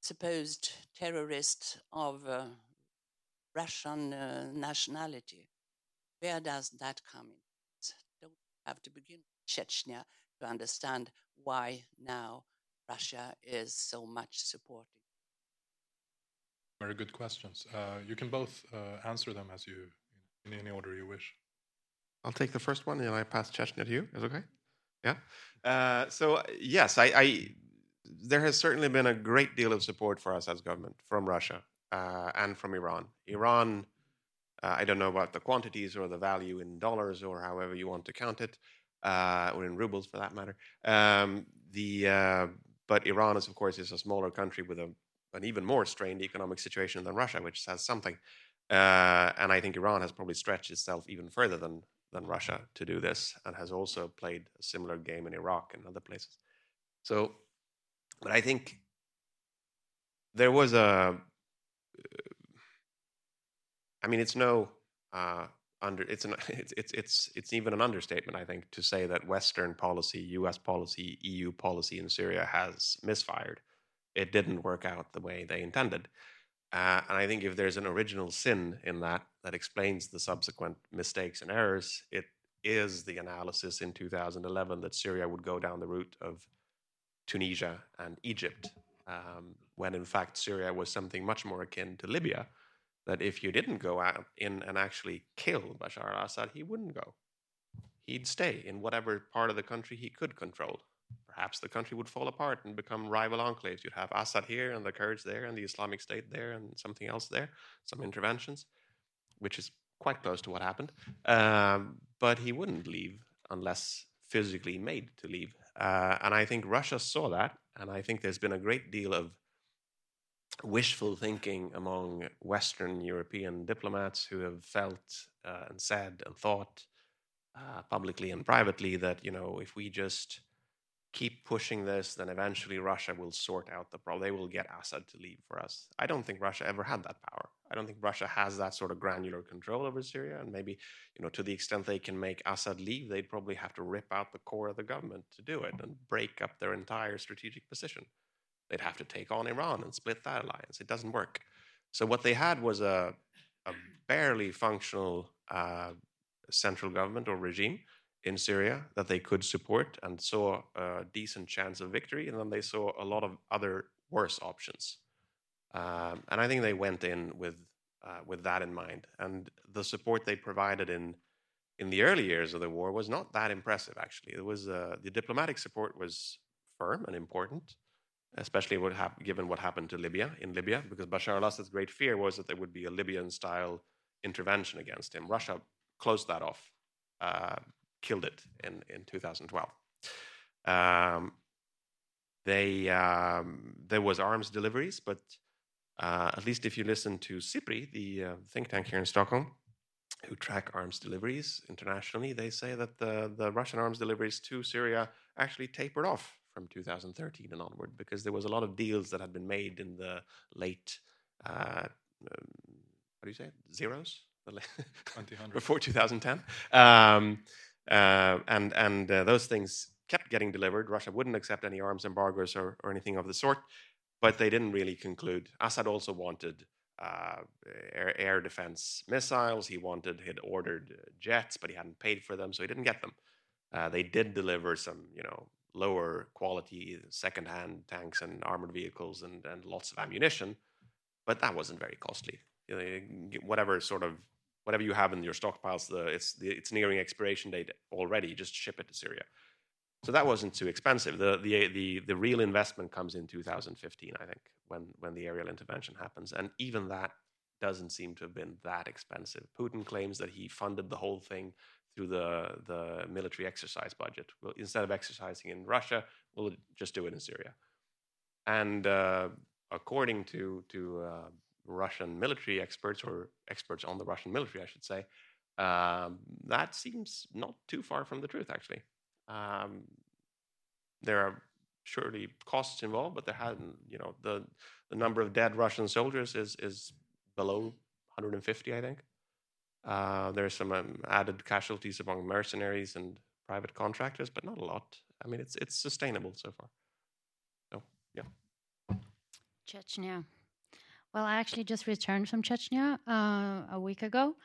supposed terrorists of uh, Russian uh, nationality. Where does that come in? Don't have to begin with Chechnya to understand why now Russia is so much supporting very good questions. Uh, you can both uh, answer them as you, in any order you wish. I'll take the first one, and I pass Chechnya to you. Is okay? Yeah. Uh, so yes, I, I, there has certainly been a great deal of support for Assad's government from Russia uh, and from Iran. Iran, uh, I don't know about the quantities or the value in dollars or however you want to count it, uh, or in rubles for that matter. Um, the but Iran is, of course, is a smaller country with a an even more strained economic situation than Russia, which says something. Uh, and I think Iran has probably stretched itself even further than than Russia to do this, and has also played a similar game in Iraq and other places. So, but I think there was a. I mean, it's no uh, under it's an <laughs> it's it's it's it's even an understatement, I think, to say that Western policy, U.S. policy, EU policy in Syria has misfired. It didn't work out the way they intended. Uh, and I think if there's an original sin in that that explains the subsequent mistakes and errors, it is the analysis in 2011 that Syria would go down the route of Tunisia and Egypt, um, when in fact Syria was something much more akin to Libya. That if you didn't go out in and actually kill Bashar al Assad, he wouldn't go. He'd stay in whatever part of the country he could control perhaps the country would fall apart and become rival enclaves. You'd have Assad here and the Kurds there and the Islamic State there and something else there, some interventions, which is quite close to what happened. Um, but he wouldn't leave unless physically made to leave. Uh, and I think Russia saw that. And I think there's been a great deal of wishful thinking among Western European diplomats who have felt uh, and said and thought uh, publicly and privately that, you know, if we just keep pushing this, then eventually Russia will sort out the problem. They will get Assad to leave for us. I don't think Russia ever had that power. I don't think Russia has that sort of granular control over Syria. And maybe, you know, to the extent they can make Assad leave, they'd probably have to rip out the core of the government to do it and break up their entire strategic position. They'd have to take on Iran and split that alliance. It doesn't work. So what they had was a, a barely functional uh, central government or regime in Syria that they could support and saw a decent chance of victory, and then they saw a lot of other worse options. Um, and I think they went in with uh, with that in mind. And the support they provided in in the early years of the war was not that impressive. Actually, it was uh, the diplomatic support was firm and important, especially what hap- given what happened to Libya in Libya, because Bashar al-Assad's great fear was that there would be a Libyan-style intervention against him. Russia closed that off. Uh, killed it in, in 2012. Um, they um, there was arms deliveries, but uh, at least if you listen to SIPRI, the uh, think tank here in Stockholm, who track arms deliveries internationally, they say that the the Russian arms deliveries to Syria actually tapered off from 2013 and onward because there was a lot of deals that had been made in the late uh, um, what do you say zeros <laughs> before 2010. Um, uh, and and uh, those things kept getting delivered. Russia wouldn't accept any arms embargoes or, or anything of the sort, but they didn't really conclude. Assad also wanted uh, air, air, defense missiles. He wanted, he'd ordered jets, but he hadn't paid for them, so he didn't get them. Uh, they did deliver some, you know, lower quality second-hand tanks and armored vehicles and, and lots of ammunition, but that wasn't very costly. You know, whatever sort of whatever you have in your stockpiles, the, it's, the, it's nearing expiration date already. Just ship it to Syria. So that wasn't too expensive. The, the, the, the real investment comes in 2015, I think, when, when the aerial intervention happens. And even that doesn't seem to have been that expensive. Putin claims that he funded the whole thing through the, the military exercise budget. Well, instead of exercising in Russia, we'll just do it in Syria. And uh, according to, to uh, Russian military experts or experts on the Russian military, I should say, um, that seems not too far from the truth, actually. Um, there are surely costs involved, but there hadn't, you know, the, the number of dead Russian soldiers is, is below 150, I think. Uh, there's some um, added casualties among mercenaries and private contractors, but not a lot. I mean, it's it's sustainable so far. So, yeah. Chechnya. Well, I actually just returned from Chechnya uh, a week ago.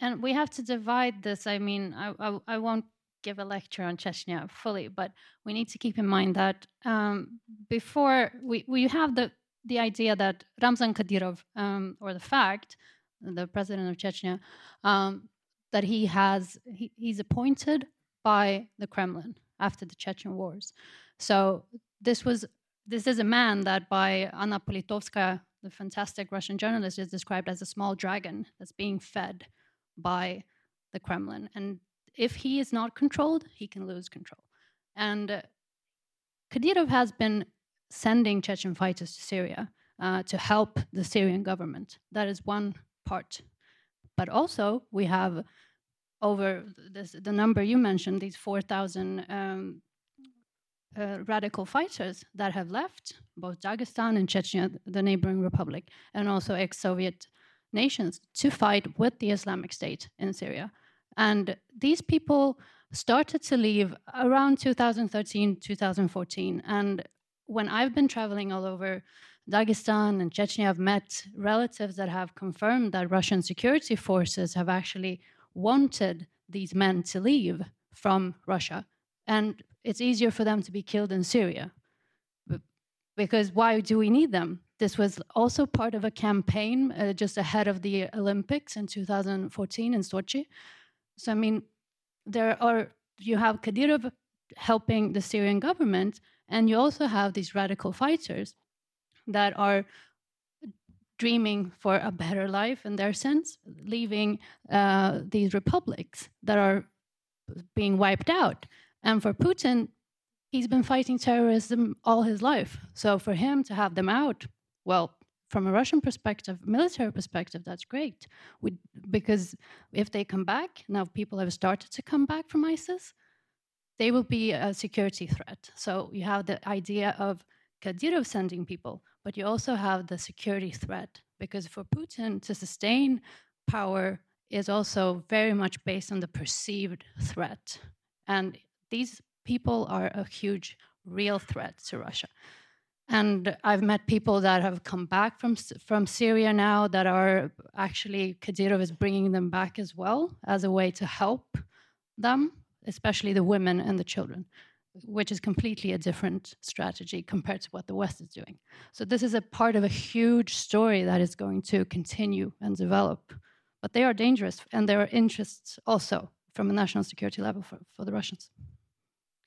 And we have to divide this. I mean, I, I, I, won't give a lecture on Chechnya fully, but we need to keep in mind that um, before we, we have the, the idea that Ramzan Kadyrov, um, or the fact, the president of Chechnya, um, that he has he, he's appointed by the Kremlin after the Chechen wars. So this was this is a man that by Anna Politkovskaya, the fantastic Russian journalist, is described as a small dragon that's being fed by the Kremlin. And if he is not controlled, he can lose control. And uh, Kadyrov has been sending Chechen fighters to Syria uh, to help the Syrian government. That is one part. But also, we have over this, the number you mentioned, these 4,000 um, uh, radical fighters that have left both Dagestan and Chechnya, the neighboring republic, and also ex Soviet nations to fight with the Islamic State in Syria. And these people started to leave around 2013, 2014. And when I've been traveling all over Dagestan and Chechnya, I've met relatives that have confirmed that Russian security forces have actually wanted these men to leave from Russia. And it's easier for them to be killed in Syria. Because why do we need them? This was also part of a campaign uh, just ahead of the Olympics in 2014 in Sochi. So, I mean, there are, you have Kadyrov helping the Syrian government, and you also have these radical fighters that are dreaming for a better life in their sense, leaving uh, these republics that are being wiped out. And for Putin, he's been fighting terrorism all his life. So for him to have them out, well, from a Russian perspective, military perspective, that's great. We, because if they come back, now people have started to come back from ISIS, they will be a security threat. So you have the idea of Kadyrov sending people, but you also have the security threat because for Putin to sustain power is also very much based on the perceived threat. And these people are a huge, real threat to Russia. And I've met people that have come back from from Syria now that are actually Kadyrov is bringing them back as well as a way to help them, especially the women and the children, which is completely a different strategy compared to what the West is doing. So this is a part of a huge story that is going to continue and develop. But they are dangerous, and there are interests also from a national security level for, for the Russians.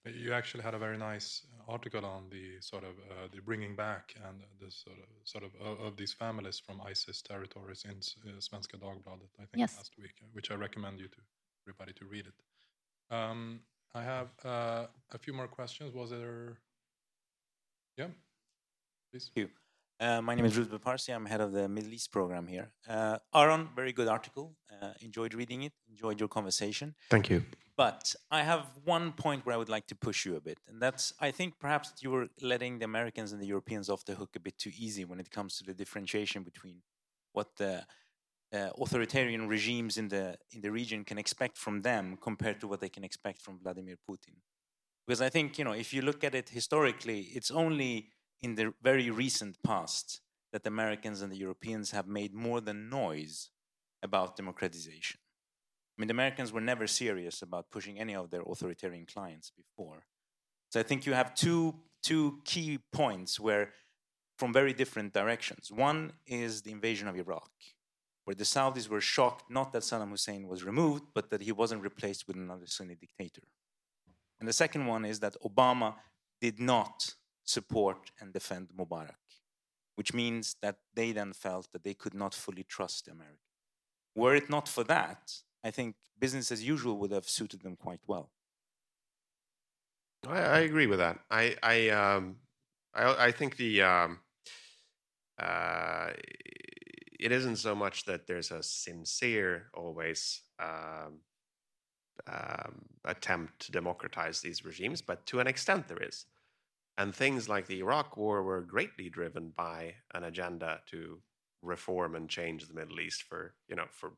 You actually had a very nice article on the sort of uh, the bringing back and the sort of sort of uh, of these families from ISIS territories in uh, Svenska Dagbladet, I think yes. last week, which I recommend you to everybody to read it. Um, I have uh, a few more questions. Was there? Yeah, please. Thank you. Uh, my name is Rouzbeh Parsi. I'm head of the Middle East program here. Uh, Aron, very good article. Uh, enjoyed reading it. Enjoyed your conversation. Thank you. But I have one point where I would like to push you a bit, and that's I think perhaps you were letting the Americans and the Europeans off the hook a bit too easy when it comes to the differentiation between what the uh, authoritarian regimes in the in the region can expect from them compared to what they can expect from Vladimir Putin. Because I think you know if you look at it historically, it's only in the very recent past that the Americans and the Europeans have made more than noise about democratization. I mean, the Americans were never serious about pushing any of their authoritarian clients before. So I think you have two, two key points where, from very different directions. One is the invasion of Iraq, where the Saudis were shocked not that Saddam Hussein was removed, but that he wasn't replaced with another Sunni dictator. And the second one is that Obama did not support and defend Mubarak, which means that they then felt that they could not fully trust America. Were it not for that, I think business as usual would have suited them quite well. I, I agree with that. I I um I I think the um uh it isn't so much that there's a sincere always um, um, attempt to democratize these regimes, but to an extent there is. And things like the Iraq War were greatly driven by an agenda to reform and change the Middle East for, you know, for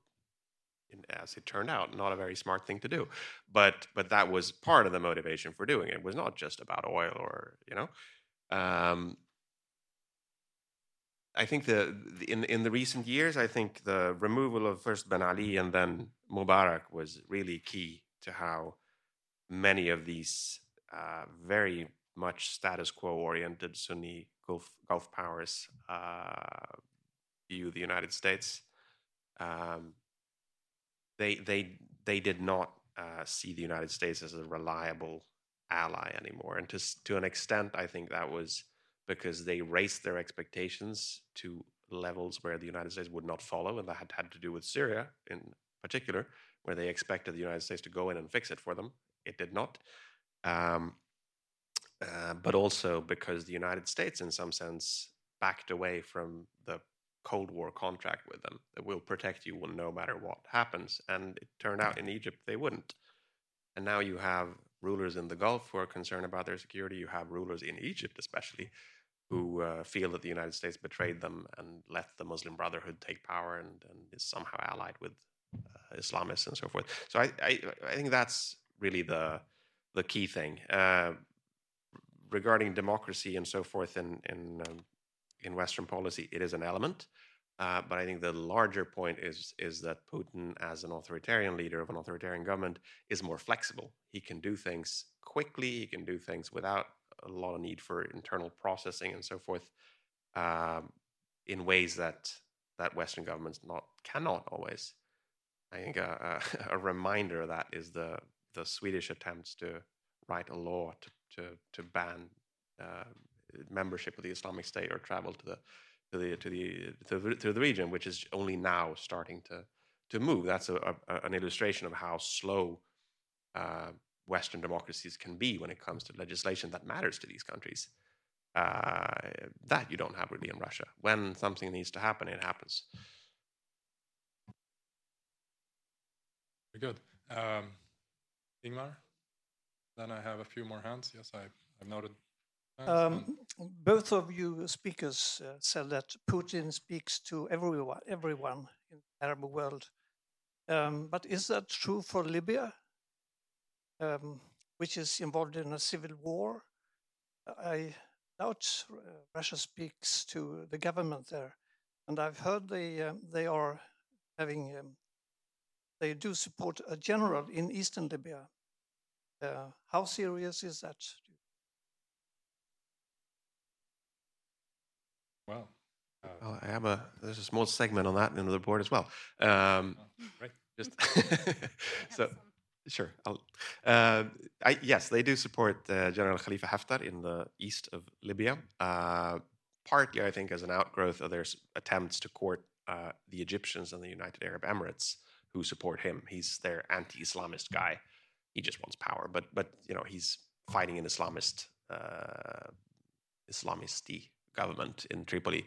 as it turned out, not a very smart thing to do. But but that was part of the motivation for doing it. It was not just about oil or you know. Um, I think the, in in the recent years, I think the removal of first Ben Ali and then Mubarak was really key to how many of these uh, very much status quo oriented Sunni Gulf Gulf powers uh, view the United States. Um, they they they did not uh, see the United States as a reliable ally anymore, and to to an extent, I think that was because they raised their expectations to levels where the United States would not follow, and that had had to do with Syria in particular, where they expected the United States to go in and fix it for them. It did not. Um, uh, but also because the United States, in some sense, backed away from the Cold War contract with them that will protect you no matter what happens. And it turned out in Egypt they wouldn't. And now you have rulers in the Gulf who are concerned about their security. You have rulers in Egypt, especially, who uh, feel that the United States betrayed them and let the Muslim Brotherhood take power and, and is somehow allied with uh, Islamists and so forth. So I, I, I, think that's really the the key thing uh, regarding democracy and so forth in in um, in Western policy. It is an element. Uh, but I think the larger point is is that Putin, as an authoritarian leader of an authoritarian government, is more flexible. He can do things quickly. He can do things without a lot of need for internal processing and so forth, um, in ways that that Western governments not cannot always. I think a, <laughs> a, a, reminder of that is the the Swedish attempts to write a law to to, to ban uh, membership of the Islamic State or travel to the to the to the to to the region, which is only now starting to to move. That's a, a, an illustration of how slow uh, Western democracies can be when it comes to legislation that matters to these countries. Uh, that you don't have really in Russia. When something needs to happen, it happens. Very good. Um, Ingmar? Then I have a few more hands. Yes, I, I've noted. Um, both of you speakers uh, said that Putin speaks to everyone, everyone in the Arab world. Um, but is that true for Libya, um, which is involved in a civil war? I doubt uh, Russia speaks to the government there, and I've heard they uh, they are having um, they do support a general in eastern Libya. Uh, how serious is that? Well, uh, well, I have a there's a small segment on that in the board as well. Um, oh, right. Just <laughs> <laughs> so. Sure. Uh, I, yes, they do support uh, General Khalifa Haftar in the east of Libya, uh, partly, I think, as an outgrowth of their attempts to court uh, the Egyptians and the United Arab Emirates who support him. He's their anti-Islamist guy. He just wants power, but but you know he's fighting an Islamist uh, Islamisti government in Tripoli.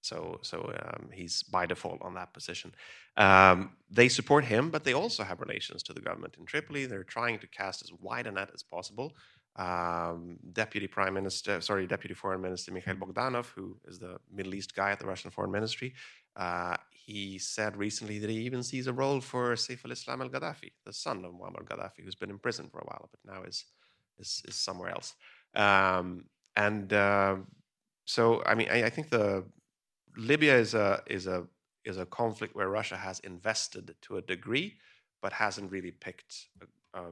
So, so um, he's by default on that position. Um, they support him, but they also have relations to the government in Tripoli. They're trying to cast as wide a net as possible. Um, Deputy Prime Minister, sorry, Deputy Foreign Minister Mikhail Bogdanov, who is the Middle East guy at the Russian Foreign Ministry, uh, he said recently that he even sees a role for Saif al-Islam al-Gaddafi, the son of Muammar Gaddafi, who's been in prison for a while, but now is is, is somewhere else. Um, and uh, so, I mean, I, I, think the Libya is a is a is a conflict where Russia has invested to a degree, but hasn't really picked a, a,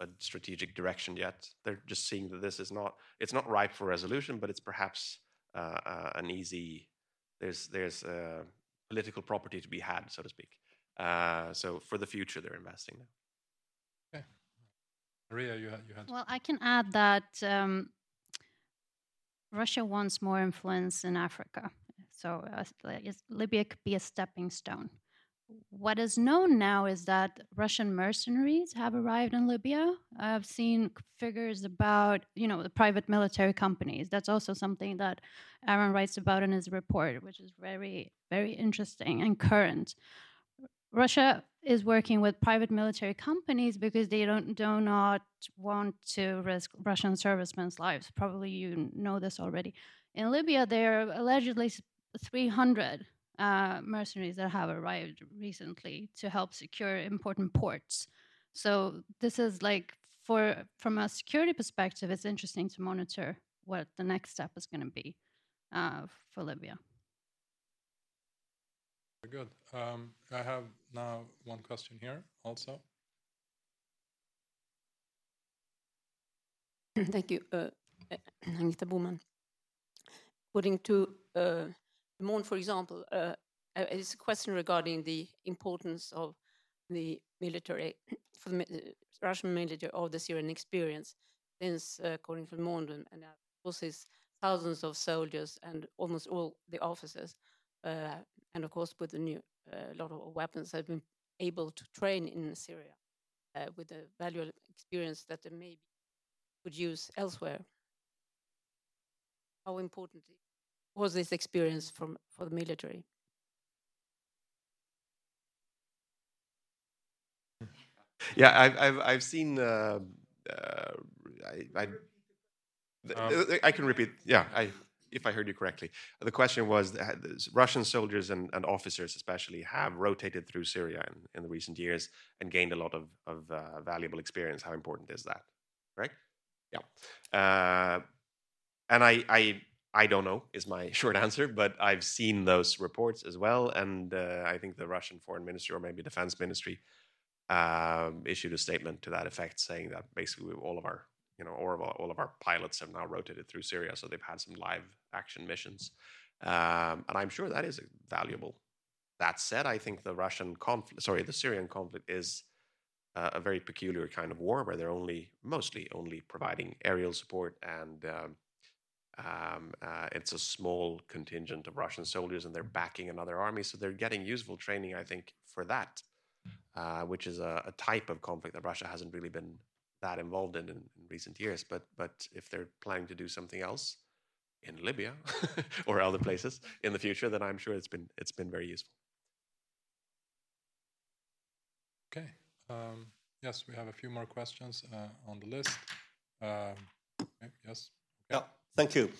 a strategic direction yet. They're just seeing that this is not it's not ripe for resolution, but it's perhaps uh, uh, an easy. There's there's uh, political property to be had, so to speak. Uh, so for the future, they're investing now. Okay, Maria, you had you had. Well, I can add that um, Russia wants more influence in Africa. So uh, Libya could be a stepping stone. What is known now is that Russian mercenaries have arrived in Libya. I've seen figures about, you know, the private military companies. That's also something that Aron writes about in his report, which is very, very interesting and current. Russia is working with private military companies because they don't do not want to risk Russian servicemen's lives. Probably you know this already. In Libya, there are allegedly 300 uh, mercenaries that have arrived recently to help secure important ports. So this is like for from a security perspective, it's interesting to monitor what the next step is going to be uh, for Libya. Very good. Um, I have now one question here also. <clears throat> Thank you, uh, Agneta Boman. According to uh, Monde, for example, uh, uh, it's a question regarding the importance of the military, <clears throat> for the uh, Russian military of the Syrian experience, since, uh, according to and, and forces, thousands of soldiers and almost all the officers uh, and of course with the new a lot of weapons have been able to train in Syria uh, with the valuable experience that they maybe could use elsewhere. How important was this experience from, for the military? Yeah, I've, I've, I've seen. Uh, uh, I, I, um, I, can repeat. Yeah, I, if I heard you correctly, the question was: uh, Russian soldiers and, and officers, especially, have rotated through Syria in, in the recent years and gained a lot of of uh, valuable experience. How important is that? Right? Yeah. Uh, and I, I I don't know is my <laughs> short answer, but I've seen those reports as well, and uh, I think the Russian foreign ministry or maybe defense ministry um, issued a statement to that effect, saying that basically all of our you know all of our, all of our pilots have now rotated through Syria, so they've had some live action missions, um, and I'm sure that is valuable. That said, I think the Russian conflict, sorry, the Syrian conflict is uh, a very peculiar kind of war where they're only mostly only providing aerial support and um, um, uh, it's a small contingent of Russian soldiers, and they're backing another army, so they're getting useful training, I think, for that, uh, which is a, a, type of conflict that Russia hasn't really been that involved in, in in, recent years. But but if they're planning to do something else in Libya <laughs> or other places in the future, then I'm sure it's been it's been very useful. Okay. Um, yes, we have a few more questions uh, on the list. Um, yes. Okay. Yeah. Thank you.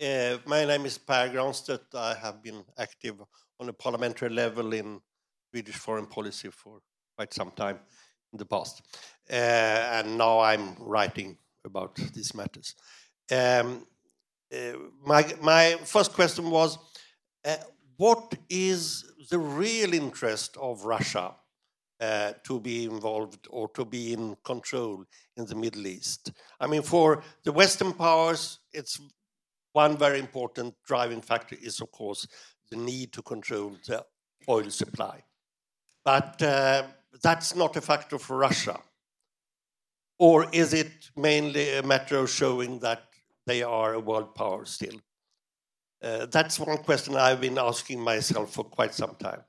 Uh, my name is Per Granstedt. I have been active on a parliamentary level in Swedish foreign policy for quite some time the past. Uh, and now I'm writing about these matters. Um, uh, my, my first question was uh, what is the real interest of Russia uh, to be involved or to be in control in the Middle East. I mean, for the Western powers, it's one very important driving factor is, of course, the need to control the oil supply. But uh, that's not a factor for Russia. Or is it mainly a matter of showing that they are a world power still? Uh, that's one question I've been asking myself for quite some time.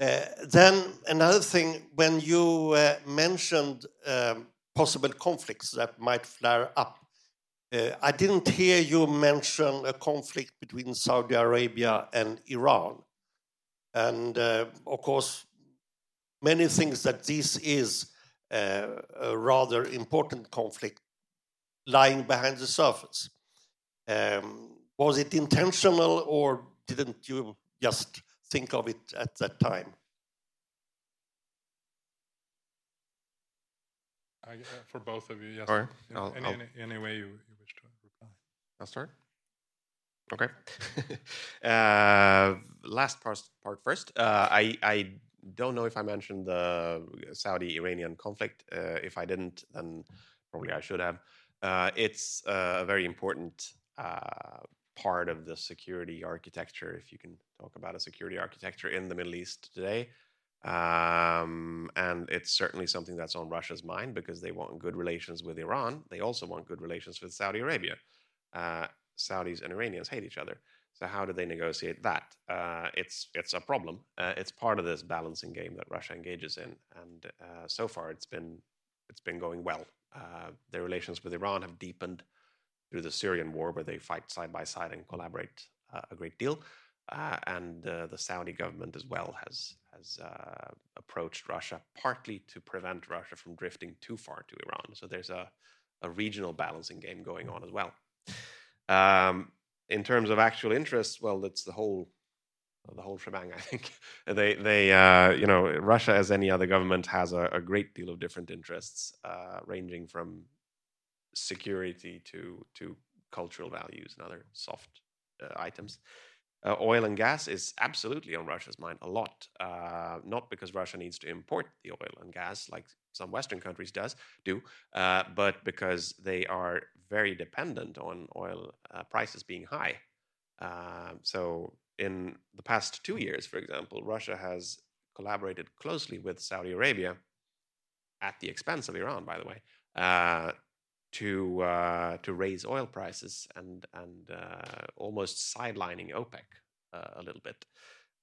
Uh, then another thing, when you uh, mentioned um, possible conflicts that might flare up, uh, I didn't hear you mention a conflict between Saudi Arabia and Iran. And uh, of course, many things that this is uh, a rather important conflict lying behind the surface. Um, was it intentional or didn't you just think of it at that time? I, uh, for both of you, yes. Or, I'll, any, I'll, any, any, way you, you, wish to reply. I'll start. Okay. <laughs> uh, last part, part first. Uh, I, I don't know if I mentioned the Saudi Iranian conflict. Uh, if I didn't, then probably I should have. Uh, it's a very important uh, part of the security architecture, if you can talk about a security architecture in the Middle East today. Um, and it's certainly something that's on Russia's mind because they want good relations with Iran. They also want good relations with Saudi Arabia. Uh, Saudis and Iranians hate each other. So how do they negotiate that? Uh, it's it's a problem. Uh, it's part of this balancing game that Russia engages in, and uh, so far it's been it's been going well. Uh, their relations with Iran have deepened through the Syrian war, where they fight side by side and collaborate uh, a great deal. Uh, and the Saudi government as well has has approached Russia partly to prevent Russia from drifting too far to Iran. So there's a, a regional balancing game going on as well. Um, in terms of actual interests, well, it's the whole the whole shebang. I think <laughs> they they uh, you know Russia, as any other government, has a, a great deal of different interests, uh, ranging from security to to cultural values and other soft uh, items. Uh, oil and gas is absolutely on Russia's mind a lot. Uh, not because Russia needs to import the oil and gas like some Western countries does do, uh, but because they are very dependent on oil uh, prices being high. Um, so in the past two years, for example, Russia has collaborated closely with Saudi Arabia at the expense of Iran, by the way, uh, to uh, to raise oil prices and and uh, almost sidelining OPEC uh, a little bit.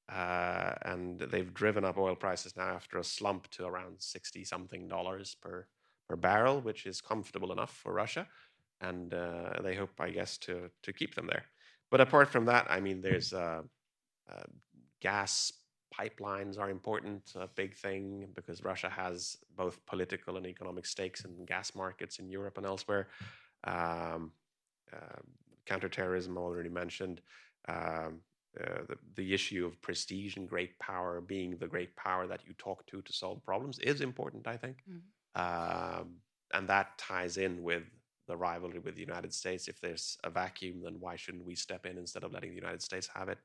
Uh, and they've driven up oil prices now after a slump to around sixty something dollars per per barrel, which is comfortable enough for Russia, and uh, they hope, I guess, to to keep them there. But apart from that, I mean, there's uh, gas pipelines are important, a big thing, because Russia has both political and economic stakes in gas markets in Europe and elsewhere. Um, uh, counterterrorism, already mentioned. Um, uh, the, the issue of prestige and great power being the great power that you talk to to solve problems is important, I think. Mhm. Um, and that ties in with the rivalry with the United States. If there's a vacuum, then why shouldn't we step in instead of letting the United States have it?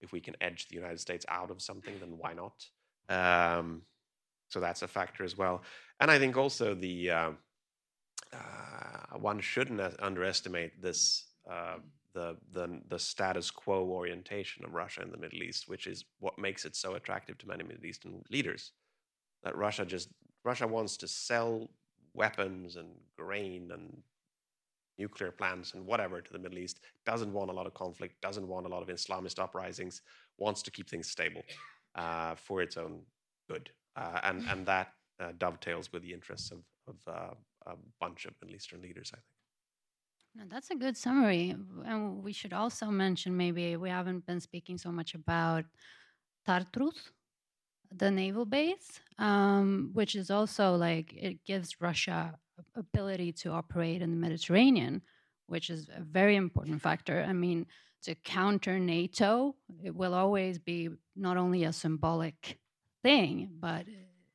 If we can edge the United States out of something, then why not? Um, so that's a factor as well. And I think also the uh, uh, one shouldn't underestimate this uh, the, the the status quo orientation of Russia in the Middle East, which is what makes it so attractive to many Middle Eastern leaders. That Russia just Russia wants to sell weapons and grain and nuclear plants and whatever to the Middle East, doesn't want a lot of conflict, doesn't want a lot of Islamist uprisings, wants to keep things stable uh, for its own good. Uh, and, and that uh, dovetails with the interests of, of uh, a bunch of Middle Eastern leaders, I think. That's a good summary. And we should also mention maybe we haven't been speaking so much about Tartus, the naval base, um, which is also like it gives Russia ability to operate in the Mediterranean, which is a very important factor. I mean, to counter NATO, it will always be not only a symbolic thing, but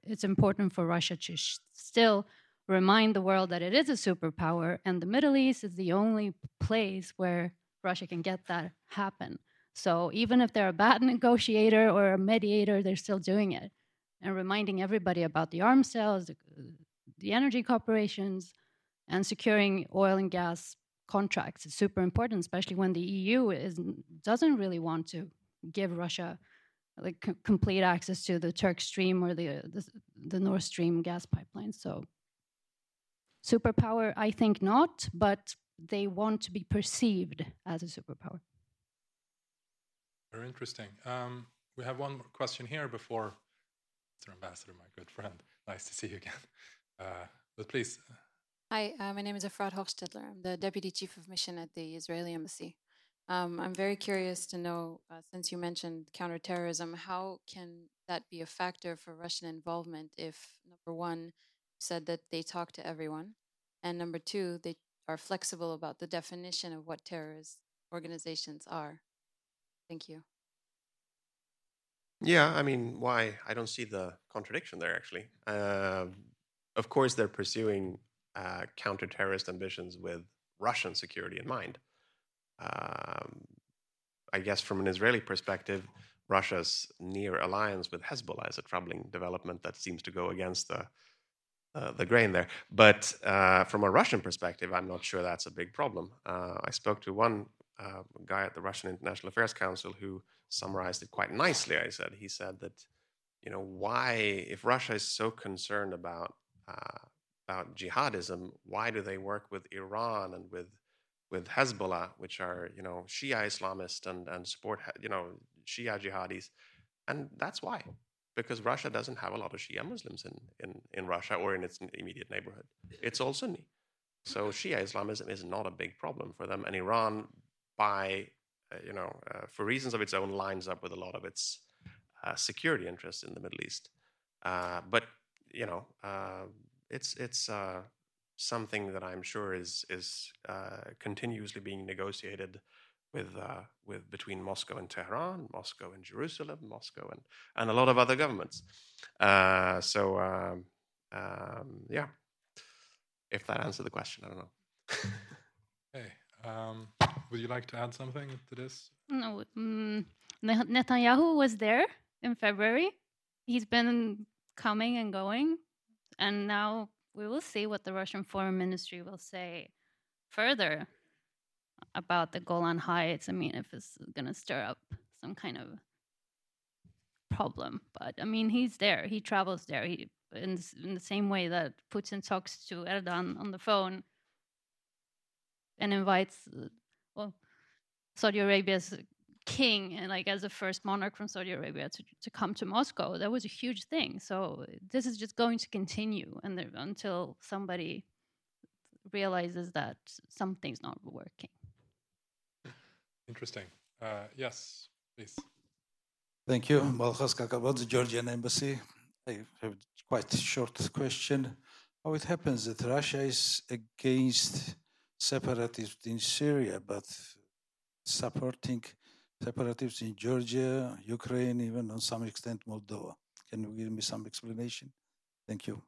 it's important for Russia to sh- still remind the world that it is a superpower, and the Middle East is the only place where Russia can get that happen. So even if they're a bad <laughs> negotiator or a mediator, they're still doing it and reminding everybody about the arms sales, the, the energy corporations, and securing oil and gas contracts is super important, especially when the EU is doesn't really want to give Russia like c- complete access to the Turk Stream or the, the the Nord Stream gas pipeline. So superpower, I think not, but they want to be perceived as a superpower. Very interesting. Um, we have one more question here before Mr. Ambassador, my good friend. Nice to see you again. Uh, but please, Hi, uh, my name is Efrat Hofstadler. I'm the Deputy Chief of Mission at the Israeli Embassy. Um, I'm very curious to know, uh, since you mentioned counterterrorism, how can that be a factor for Russian involvement if, number one, you said that they talk to everyone, and number two, they are flexible about the definition of what terrorist organizations are? Thank you. Yeah, I mean, why? I don't see the contradiction there, actually. Um of course, they're pursuing uh, counter-terrorist ambitions with Russian security in mind. Um, I guess from an Israeli perspective, Russia's near alliance with Hezbollah is a troubling development that seems to go against the uh, the grain there. But uh, from a Russian perspective, I'm not sure that's a big problem. Uh, I spoke to one uh, guy at the Russian International Affairs Council who summarized it quite nicely. I said he said that you know why if Russia is so concerned about uh, about jihadism, why do they work with Iran and with with Hezbollah, which are you know Shia Islamist and and support you know Shia jihadis, and that's why, because Russia doesn't have a lot of Shia Muslims in in in Russia or in its immediate neighborhood. It's all Sunni, so Shia Islamism is not a big problem for them, and Iran, by uh, you know uh, for reasons of its own, lines up with a lot of its uh, security interests in the Middle East, uh, but you know, uh, it's it's uh, something that I'm sure is is uh, continuously being negotiated with uh, with between Moscow and Tehran, Moscow and Jerusalem, Moscow and and a lot of other governments. Uh, so um, um, yeah, if that answered the question, I don't know. hey, um, would you like to add something to this? No, Net- Netanyahu was there in February. He's been coming and going, and now we will see what the Russian Foreign Ministry will say further about the Golan Heights. I mean, if it's going to stir up some kind of problem, but I mean, he's there. He travels there. He in, in the same way that Putin talks to Erdogan on the phone and invites, uh, well, Saudi Arabia's king and like as the first monarch from Saudi Arabia to, to come to Moscow. That was a huge thing. So this is just going to continue and there, until somebody realizes that something's not working. Interesting. Uh, yes, please. Thank you. Malchas Kakavod, the Georgian Embassy. I have quite a short question. How it happens that Russia is against separatists in Syria, but supporting separatists in Georgia, Ukraine, even on some extent Moldova? Can you give me some explanation? Thank you.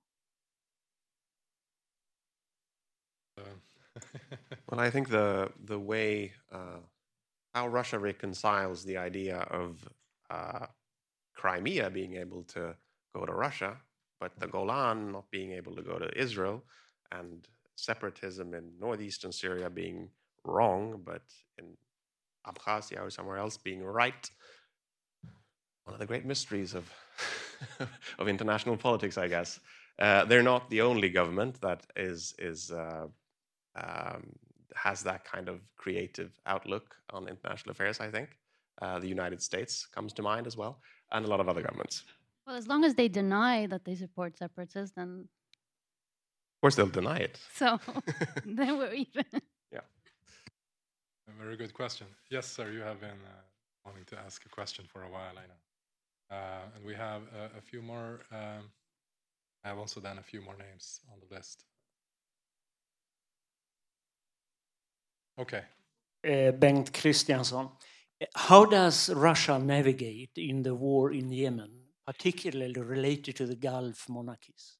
<laughs> well, I think the the way uh, how Russia reconciles the idea of uh, Crimea being able to go to Russia, but the Golan not being able to go to Israel, and separatism in northeastern Syria being wrong, but in Abkhazia or somewhere else being right. One of the great mysteries of <laughs> of international politics, I guess. Uh, they're not the only government that is is uh, um, has that kind of creative outlook on international affairs. I think uh, the United States comes to mind as well, and a lot of other governments. Well, as long as they deny that they support separatists, then of course they'll deny it. So <laughs> <laughs> then we're even. Very good question. Yes, sir. You have been uh, wanting to ask a question for a while, I know. Uh, and we have a, a few more. Um, I have also done a few more names on the list. Okay. Uh, Bengt Christiansson. How does Russia navigate in the war in Yemen, particularly related to the Gulf monarchies?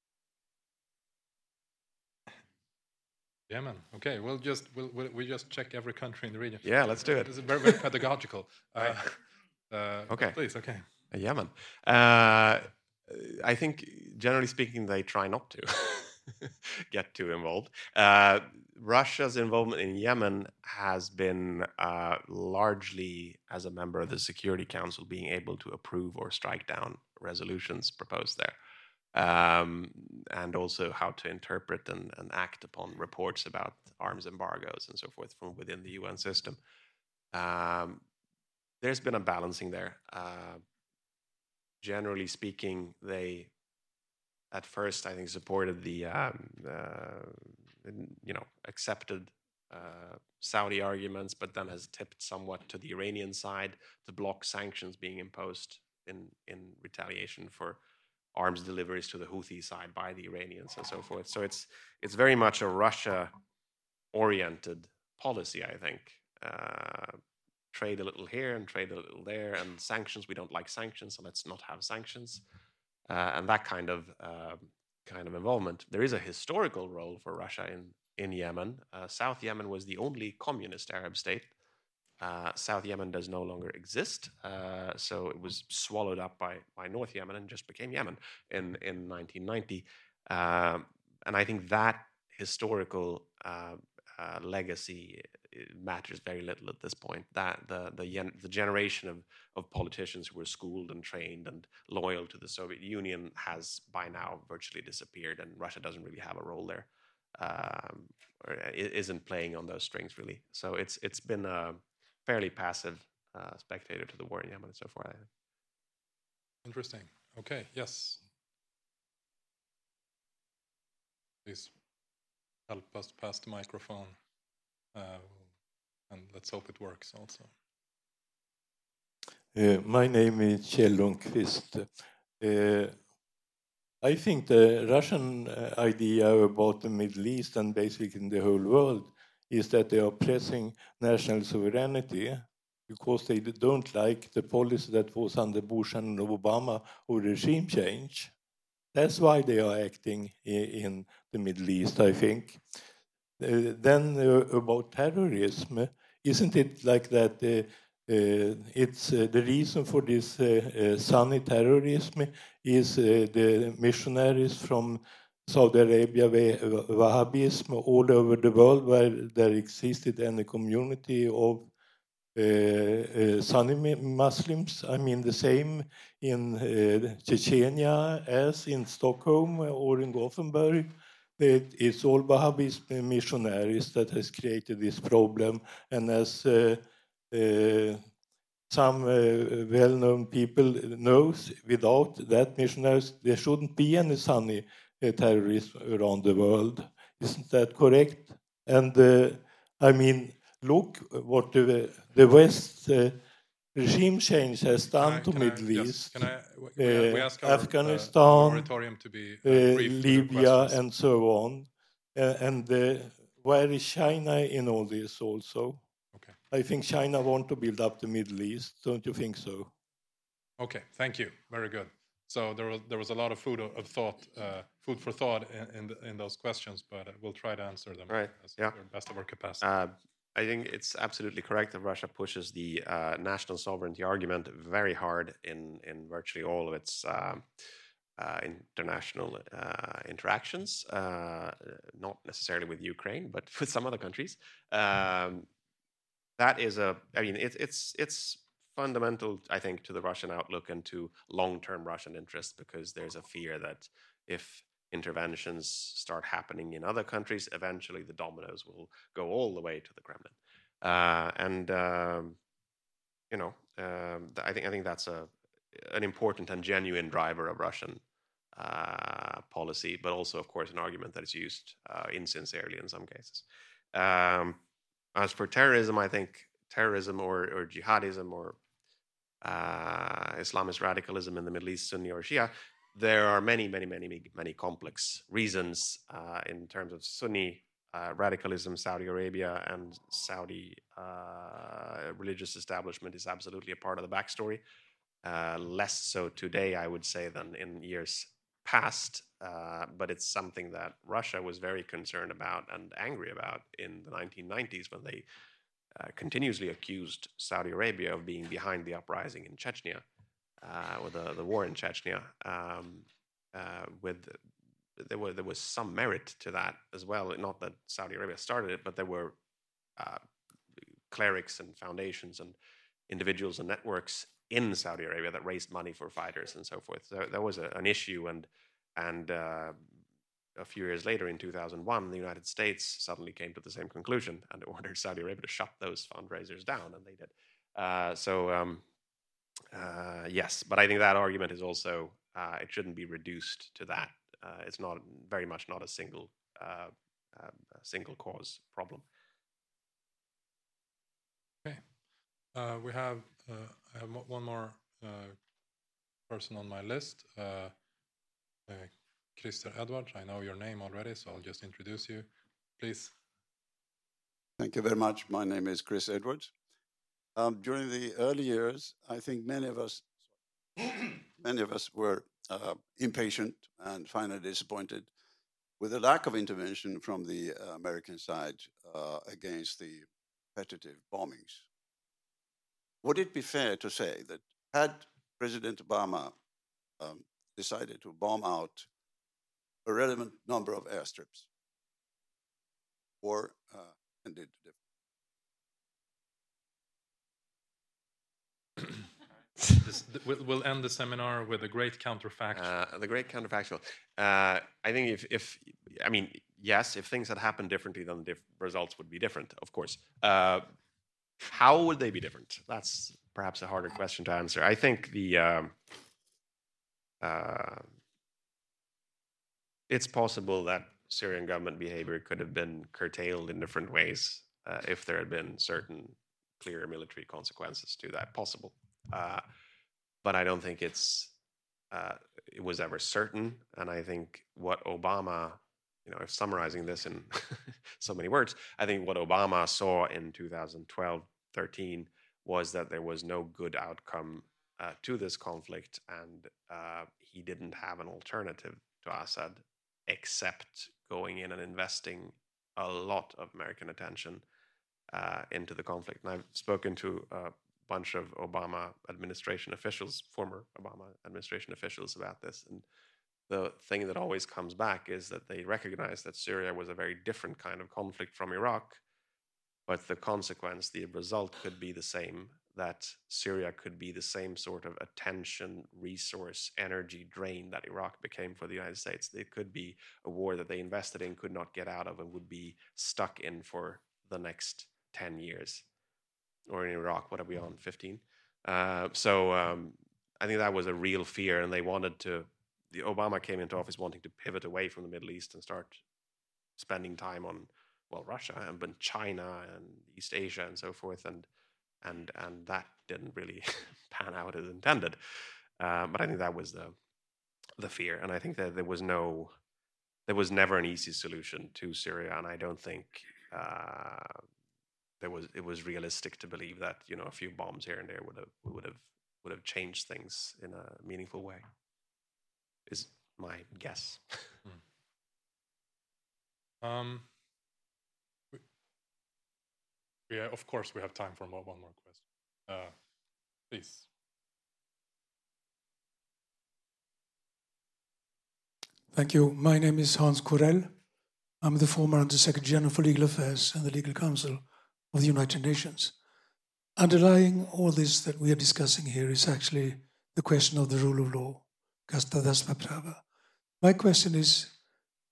Yemen. Okay, we'll just we'll, we'll we just check every country in the region. Yeah, let's do it. This is very, very pedagogical. <laughs> Uh, uh, okay, please. Okay. Yemen. Uh, I think, generally speaking, they try not to <laughs> get too involved. Uh, Russia's involvement in Yemen has been uh, largely as a member of the Security Council, being able to approve or strike down resolutions proposed there. Um, and also how to interpret and, and, act upon reports about arms embargoes and so forth from within the UN system. Um, there's been a balancing there. Uh, generally speaking, they at first I think supported the um, uh, you know accepted uh, Saudi arguments, but then has tipped somewhat to the Iranian side to block sanctions being imposed in in retaliation for arms deliveries to the Houthi side by the Iranians and so forth. So it's it's very much a Russia oriented policy, I think. Uh, trade a little here and trade a little there, and sanctions. We don't like sanctions, so let's not have sanctions, uh, and that kind of uh, kind of involvement. There is a historical role for Russia in in Yemen. Uh, South Yemen was the only communist Arab state. Uh, South Yemen does no longer exist, uh, so it was swallowed up by by North Yemen and just became Yemen in in 1990. Um, and I think that historical uh, legacy matters very little at this point. That the the, the generation of, of politicians who were schooled and trained and loyal to the Soviet Union has by now virtually disappeared, and Russia doesn't really have a role there, um, or isn't playing on those strings really. So it's it's been a fairly passive uh, spectator to the war in Yemen and so far. Interesting. Okay. Yes. Please help us pass the microphone. Uh, and let's hope it works also. Uh, my name is Kjell Lundqvist. Uh, I think the Russian uh, idea about the Middle East and basically in the whole world is that they are pressing national sovereignty because they don't like the policy that was under Bush and Obama or regime change. That's why they are acting in the Middle East, I think. Uh, then uh, about terrorism, isn't it like that? Uh, uh, it's uh, the reason for this Sunni terrorism is the missionaries from Saudi Arabia, Wahhabism, all over the world where there existed any community of uh, uh, Sunni Muslims. I mean, the same in uh, Chechnya as in Stockholm or in Gothenburg it's all Wahhabist missionaries that has created this problem. And as some well-known people knows, without that missionaries, there shouldn't be any Sunni terrorists around the world. Isn't that correct? And I mean, look what the, the West regime change has done I- to I- Middle yes, East, can I- we- we- uh, ask our, uh, Afghanistan, to be, uh, uh, Libya, and so on. Uh, and uh, where is China in all this also? Okay. I think China want to build up the Middle East. Don't you think so? Okay, thank you. Very good. So there was there was a lot of food of, of thought, uh, food for thought in in, the, in those questions, but uh, we'll try to answer them Right, as yeah. best of our capacity. Uh, I think it's absolutely correct that Russia pushes the uh, national sovereignty argument very hard in, in virtually all of its um, uh, international uh, interactions, uh, not necessarily with Ukraine, but <laughs> with some other countries. Um, that is a, I mean, it, it's it's fundamental, I think, to the Russian outlook and to long-term Russian interests because there's a fear that if interventions start happening in other countries, eventually the dominoes will go all the way to the Kremlin. Uh, and um, you know, um, I think I think that's a an important and genuine driver of Russian uh, policy, but also, of course, an argument that is used uh, insincerely in some cases. Um, as for terrorism, I think terrorism or, or jihadism or uh, Islamist radicalism in the Middle East, Sunni or Shia, there are many, many, many, many, complex reasons uh, in terms of Sunni uh, radicalism. Saudi Arabia and Saudi uh, religious establishment is absolutely a part of the backstory. Uh, less so today, I would say, than in years past. Uh, but it's something that Russia was very concerned about and angry about in the 1990s when they uh, continuously accused Saudi Arabia of being behind the uprising in Chechnya, uh, or the, the war in Chechnya. Um, uh, with there was there was some merit to that as well. Not that Saudi Arabia started it, but there were uh, clerics and foundations and individuals and networks in Saudi Arabia that raised money for fighters and so forth. So there was a, an issue, and and uh, a few years later, in 2001, the United States suddenly came to the same conclusion and <laughs> ordered Saudi Arabia to shut those fundraisers down, and they did. Uh, so um, uh, yes, but I think that argument is also uh, it shouldn't be reduced to that. Uh, it's not very much not a single uh, uh, a single cause problem. Okay. Uh, we have uh, I have one more uh, person on my list. Uh, uh, Christer Edwards. I know your name already, so I'll just introduce you. Please. Thank you very much. My name is Chris Edwards. Um, during the early years, I think many of us, <clears throat> many of us were uh, impatient and finally disappointed with the lack of intervention from the uh, American side uh, against the repetitive bombings. Would it be fair to say that had President Obama um, decided to bomb out a relevant number of airstrips, or uh, ended We'll, end the seminar with a great counterfactual. Uh, the great counterfactual. Uh, I think if, if, I mean, yes, if things had happened differently, then the results would be different, of course. Uh, how would they be different? That's perhaps a harder question to answer. I think the, um, uh, it's possible that Syrian government behavior could have been curtailed in different ways uh, if there had been certain clear military consequences to that. Possible. Uh, but I don't think it's uh, it was ever certain. And I think what Obama, you know, if summarizing this in <laughs> so many words, I think what Obama saw in 2012 13 was that there was no good outcome uh, to this conflict, and uh, he didn't have an alternative to Assad except going in and investing a lot of American attention uh, into the conflict. And I've spoken to a bunch of Obama administration officials, former Obama administration officials, about this. And the thing that always comes back is that they recognize that Syria was a very different kind of conflict from Iraq, but the consequence, the result could be the same that Syria could be the same sort of attention, resource, energy drain that Iraq became for the United States. It could be a war that they invested in, could not get out of, and would be stuck in for the next 10 years. Or in Iraq, what are we on, 15? Uh, so um, I think that was a real fear, and they wanted to. The Obama came into office wanting to pivot away from the Middle East and start spending time on, well, Russia and but China and East Asia and so forth. And and and that didn't really <laughs> pan out as intended. Uh, but I think that was the the fear, and I think that there was no, there was never an easy solution to Syria, and I don't think uh, there was it was realistic to believe that you know a few bombs here and there would have would have would have changed things in a meaningful way. Is my guess. Um, we, we, uh, of course, we have time for one more question. Uh, please. Thank you. My name is Hans Corell. I'm the former Under Secretary General for Legal Affairs and the Legal Counsel of the United Nations. Underlying all this that we are discussing here is actually the question of the rule of law, Casta Prava. My question is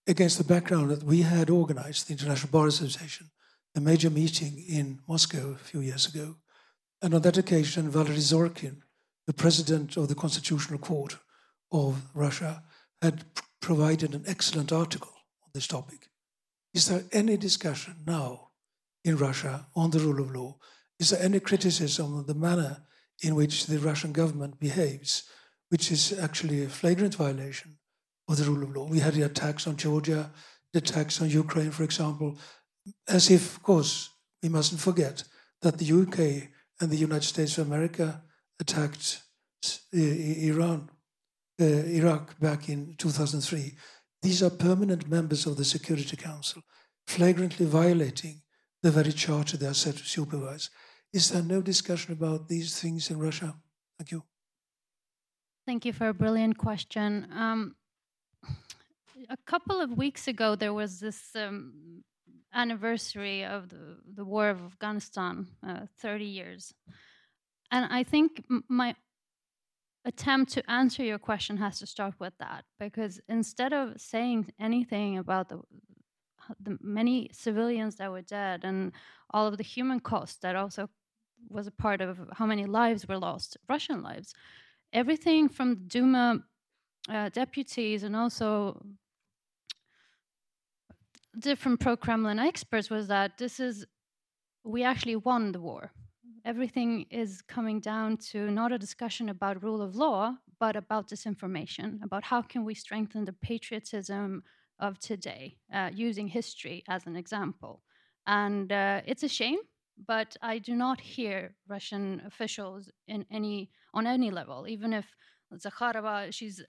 against the background that we had organized, the International Bar Association, a major meeting in Moscow a few years ago. And on that occasion, Valery Zorkin, the president of the Constitutional Court of Russia, had provided an excellent article on this topic. Is there any discussion now in Russia on the rule of law? Is there any criticism of the manner in which the Russian government behaves, which is actually a flagrant violation of the rule of law? We had the attacks on Georgia, the attacks on Ukraine, for example, as if, of course, we mustn't forget that the UK and the United States of America attacked Iran, uh, Iraq back in 2003. These are permanent members of the Security Council, flagrantly violating the very charter they are set to supervise. Is there no discussion about these things in Russia? Thank you. Thank you for a brilliant question. Um, a couple of weeks ago, there was this um, anniversary of the, the war of Afghanistan, uh, 30 years. And I think my attempt to answer your question has to start with that because instead of saying anything about the, the many civilians that were dead and all of the human cost that also was a part of how many lives were lost, Russian lives, everything from the Duma uh, deputies and also different pro Kremlin experts was that this is, we actually won the war. Everything is coming down to not a discussion about rule of law, but about disinformation, about how can we strengthen the patriotism of today, uh, using history as an example. And uh, it's a shame, but I do not hear Russian officials in any on any level, even if Zakharova, she's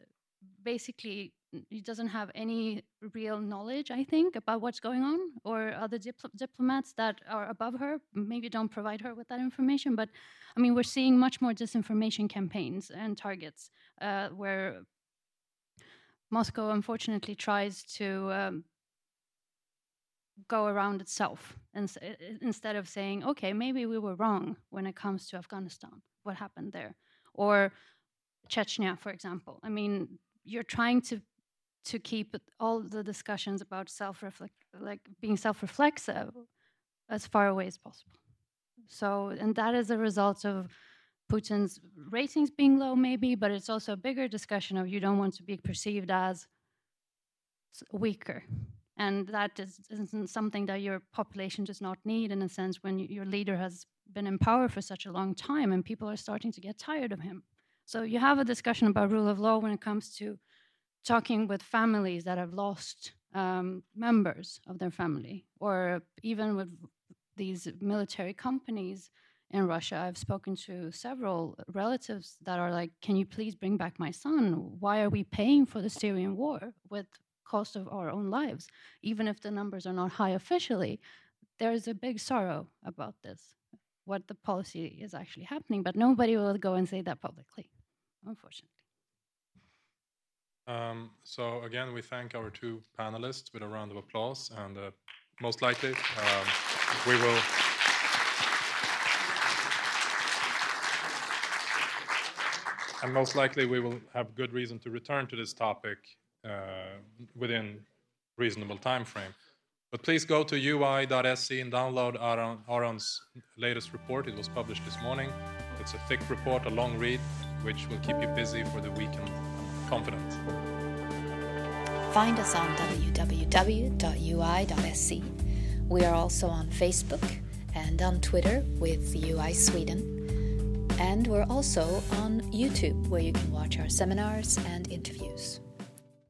basically he doesn't have any real knowledge, I think, about what's going on, or other dipl- diplomats that are above her maybe don't provide her with that information. But I mean, we're seeing much more disinformation campaigns and targets uh, where Moscow, unfortunately, tries to um, go around itself and, instead of saying, okay, maybe we were wrong when it comes to Afghanistan, what happened there, or Chechnya, for example. I mean, you're trying to to keep all the discussions about self like being self-reflexive as far away as possible. So, and that is a result of Putin's ratings being low, maybe, but it's also a bigger discussion of you don't want to be perceived as weaker. And that is, isn't something that your population does not need, in a sense, when your leader has been in power for such a long time and people are starting to get tired of him. So you have a discussion about rule of law when it comes to talking with families that have lost um, members of their family, or even with these military companies in Russia. I've spoken to several relatives that are like, "Can you please bring back my son? Why are we paying for the Syrian war with cost of our own lives, even if the numbers are not high officially?" There is a big sorrow about this, what the policy is actually happening, but nobody will go and say that publicly, unfortunately. Um, so again, we thank our two panelists with a round of applause, and uh, most likely um, we will. And most likely we will have good reason to return to this topic uh, within reasonable time frame. But please go to ui.se and download Aron, Aron's latest report. It was published this morning. It's a thick report, a long read, which will keep you busy for the weekend confidence. Find us on www.ui.se. We are also on Facebook and on Twitter with UI Sweden. And we're also on YouTube, where you can watch our seminars and interviews.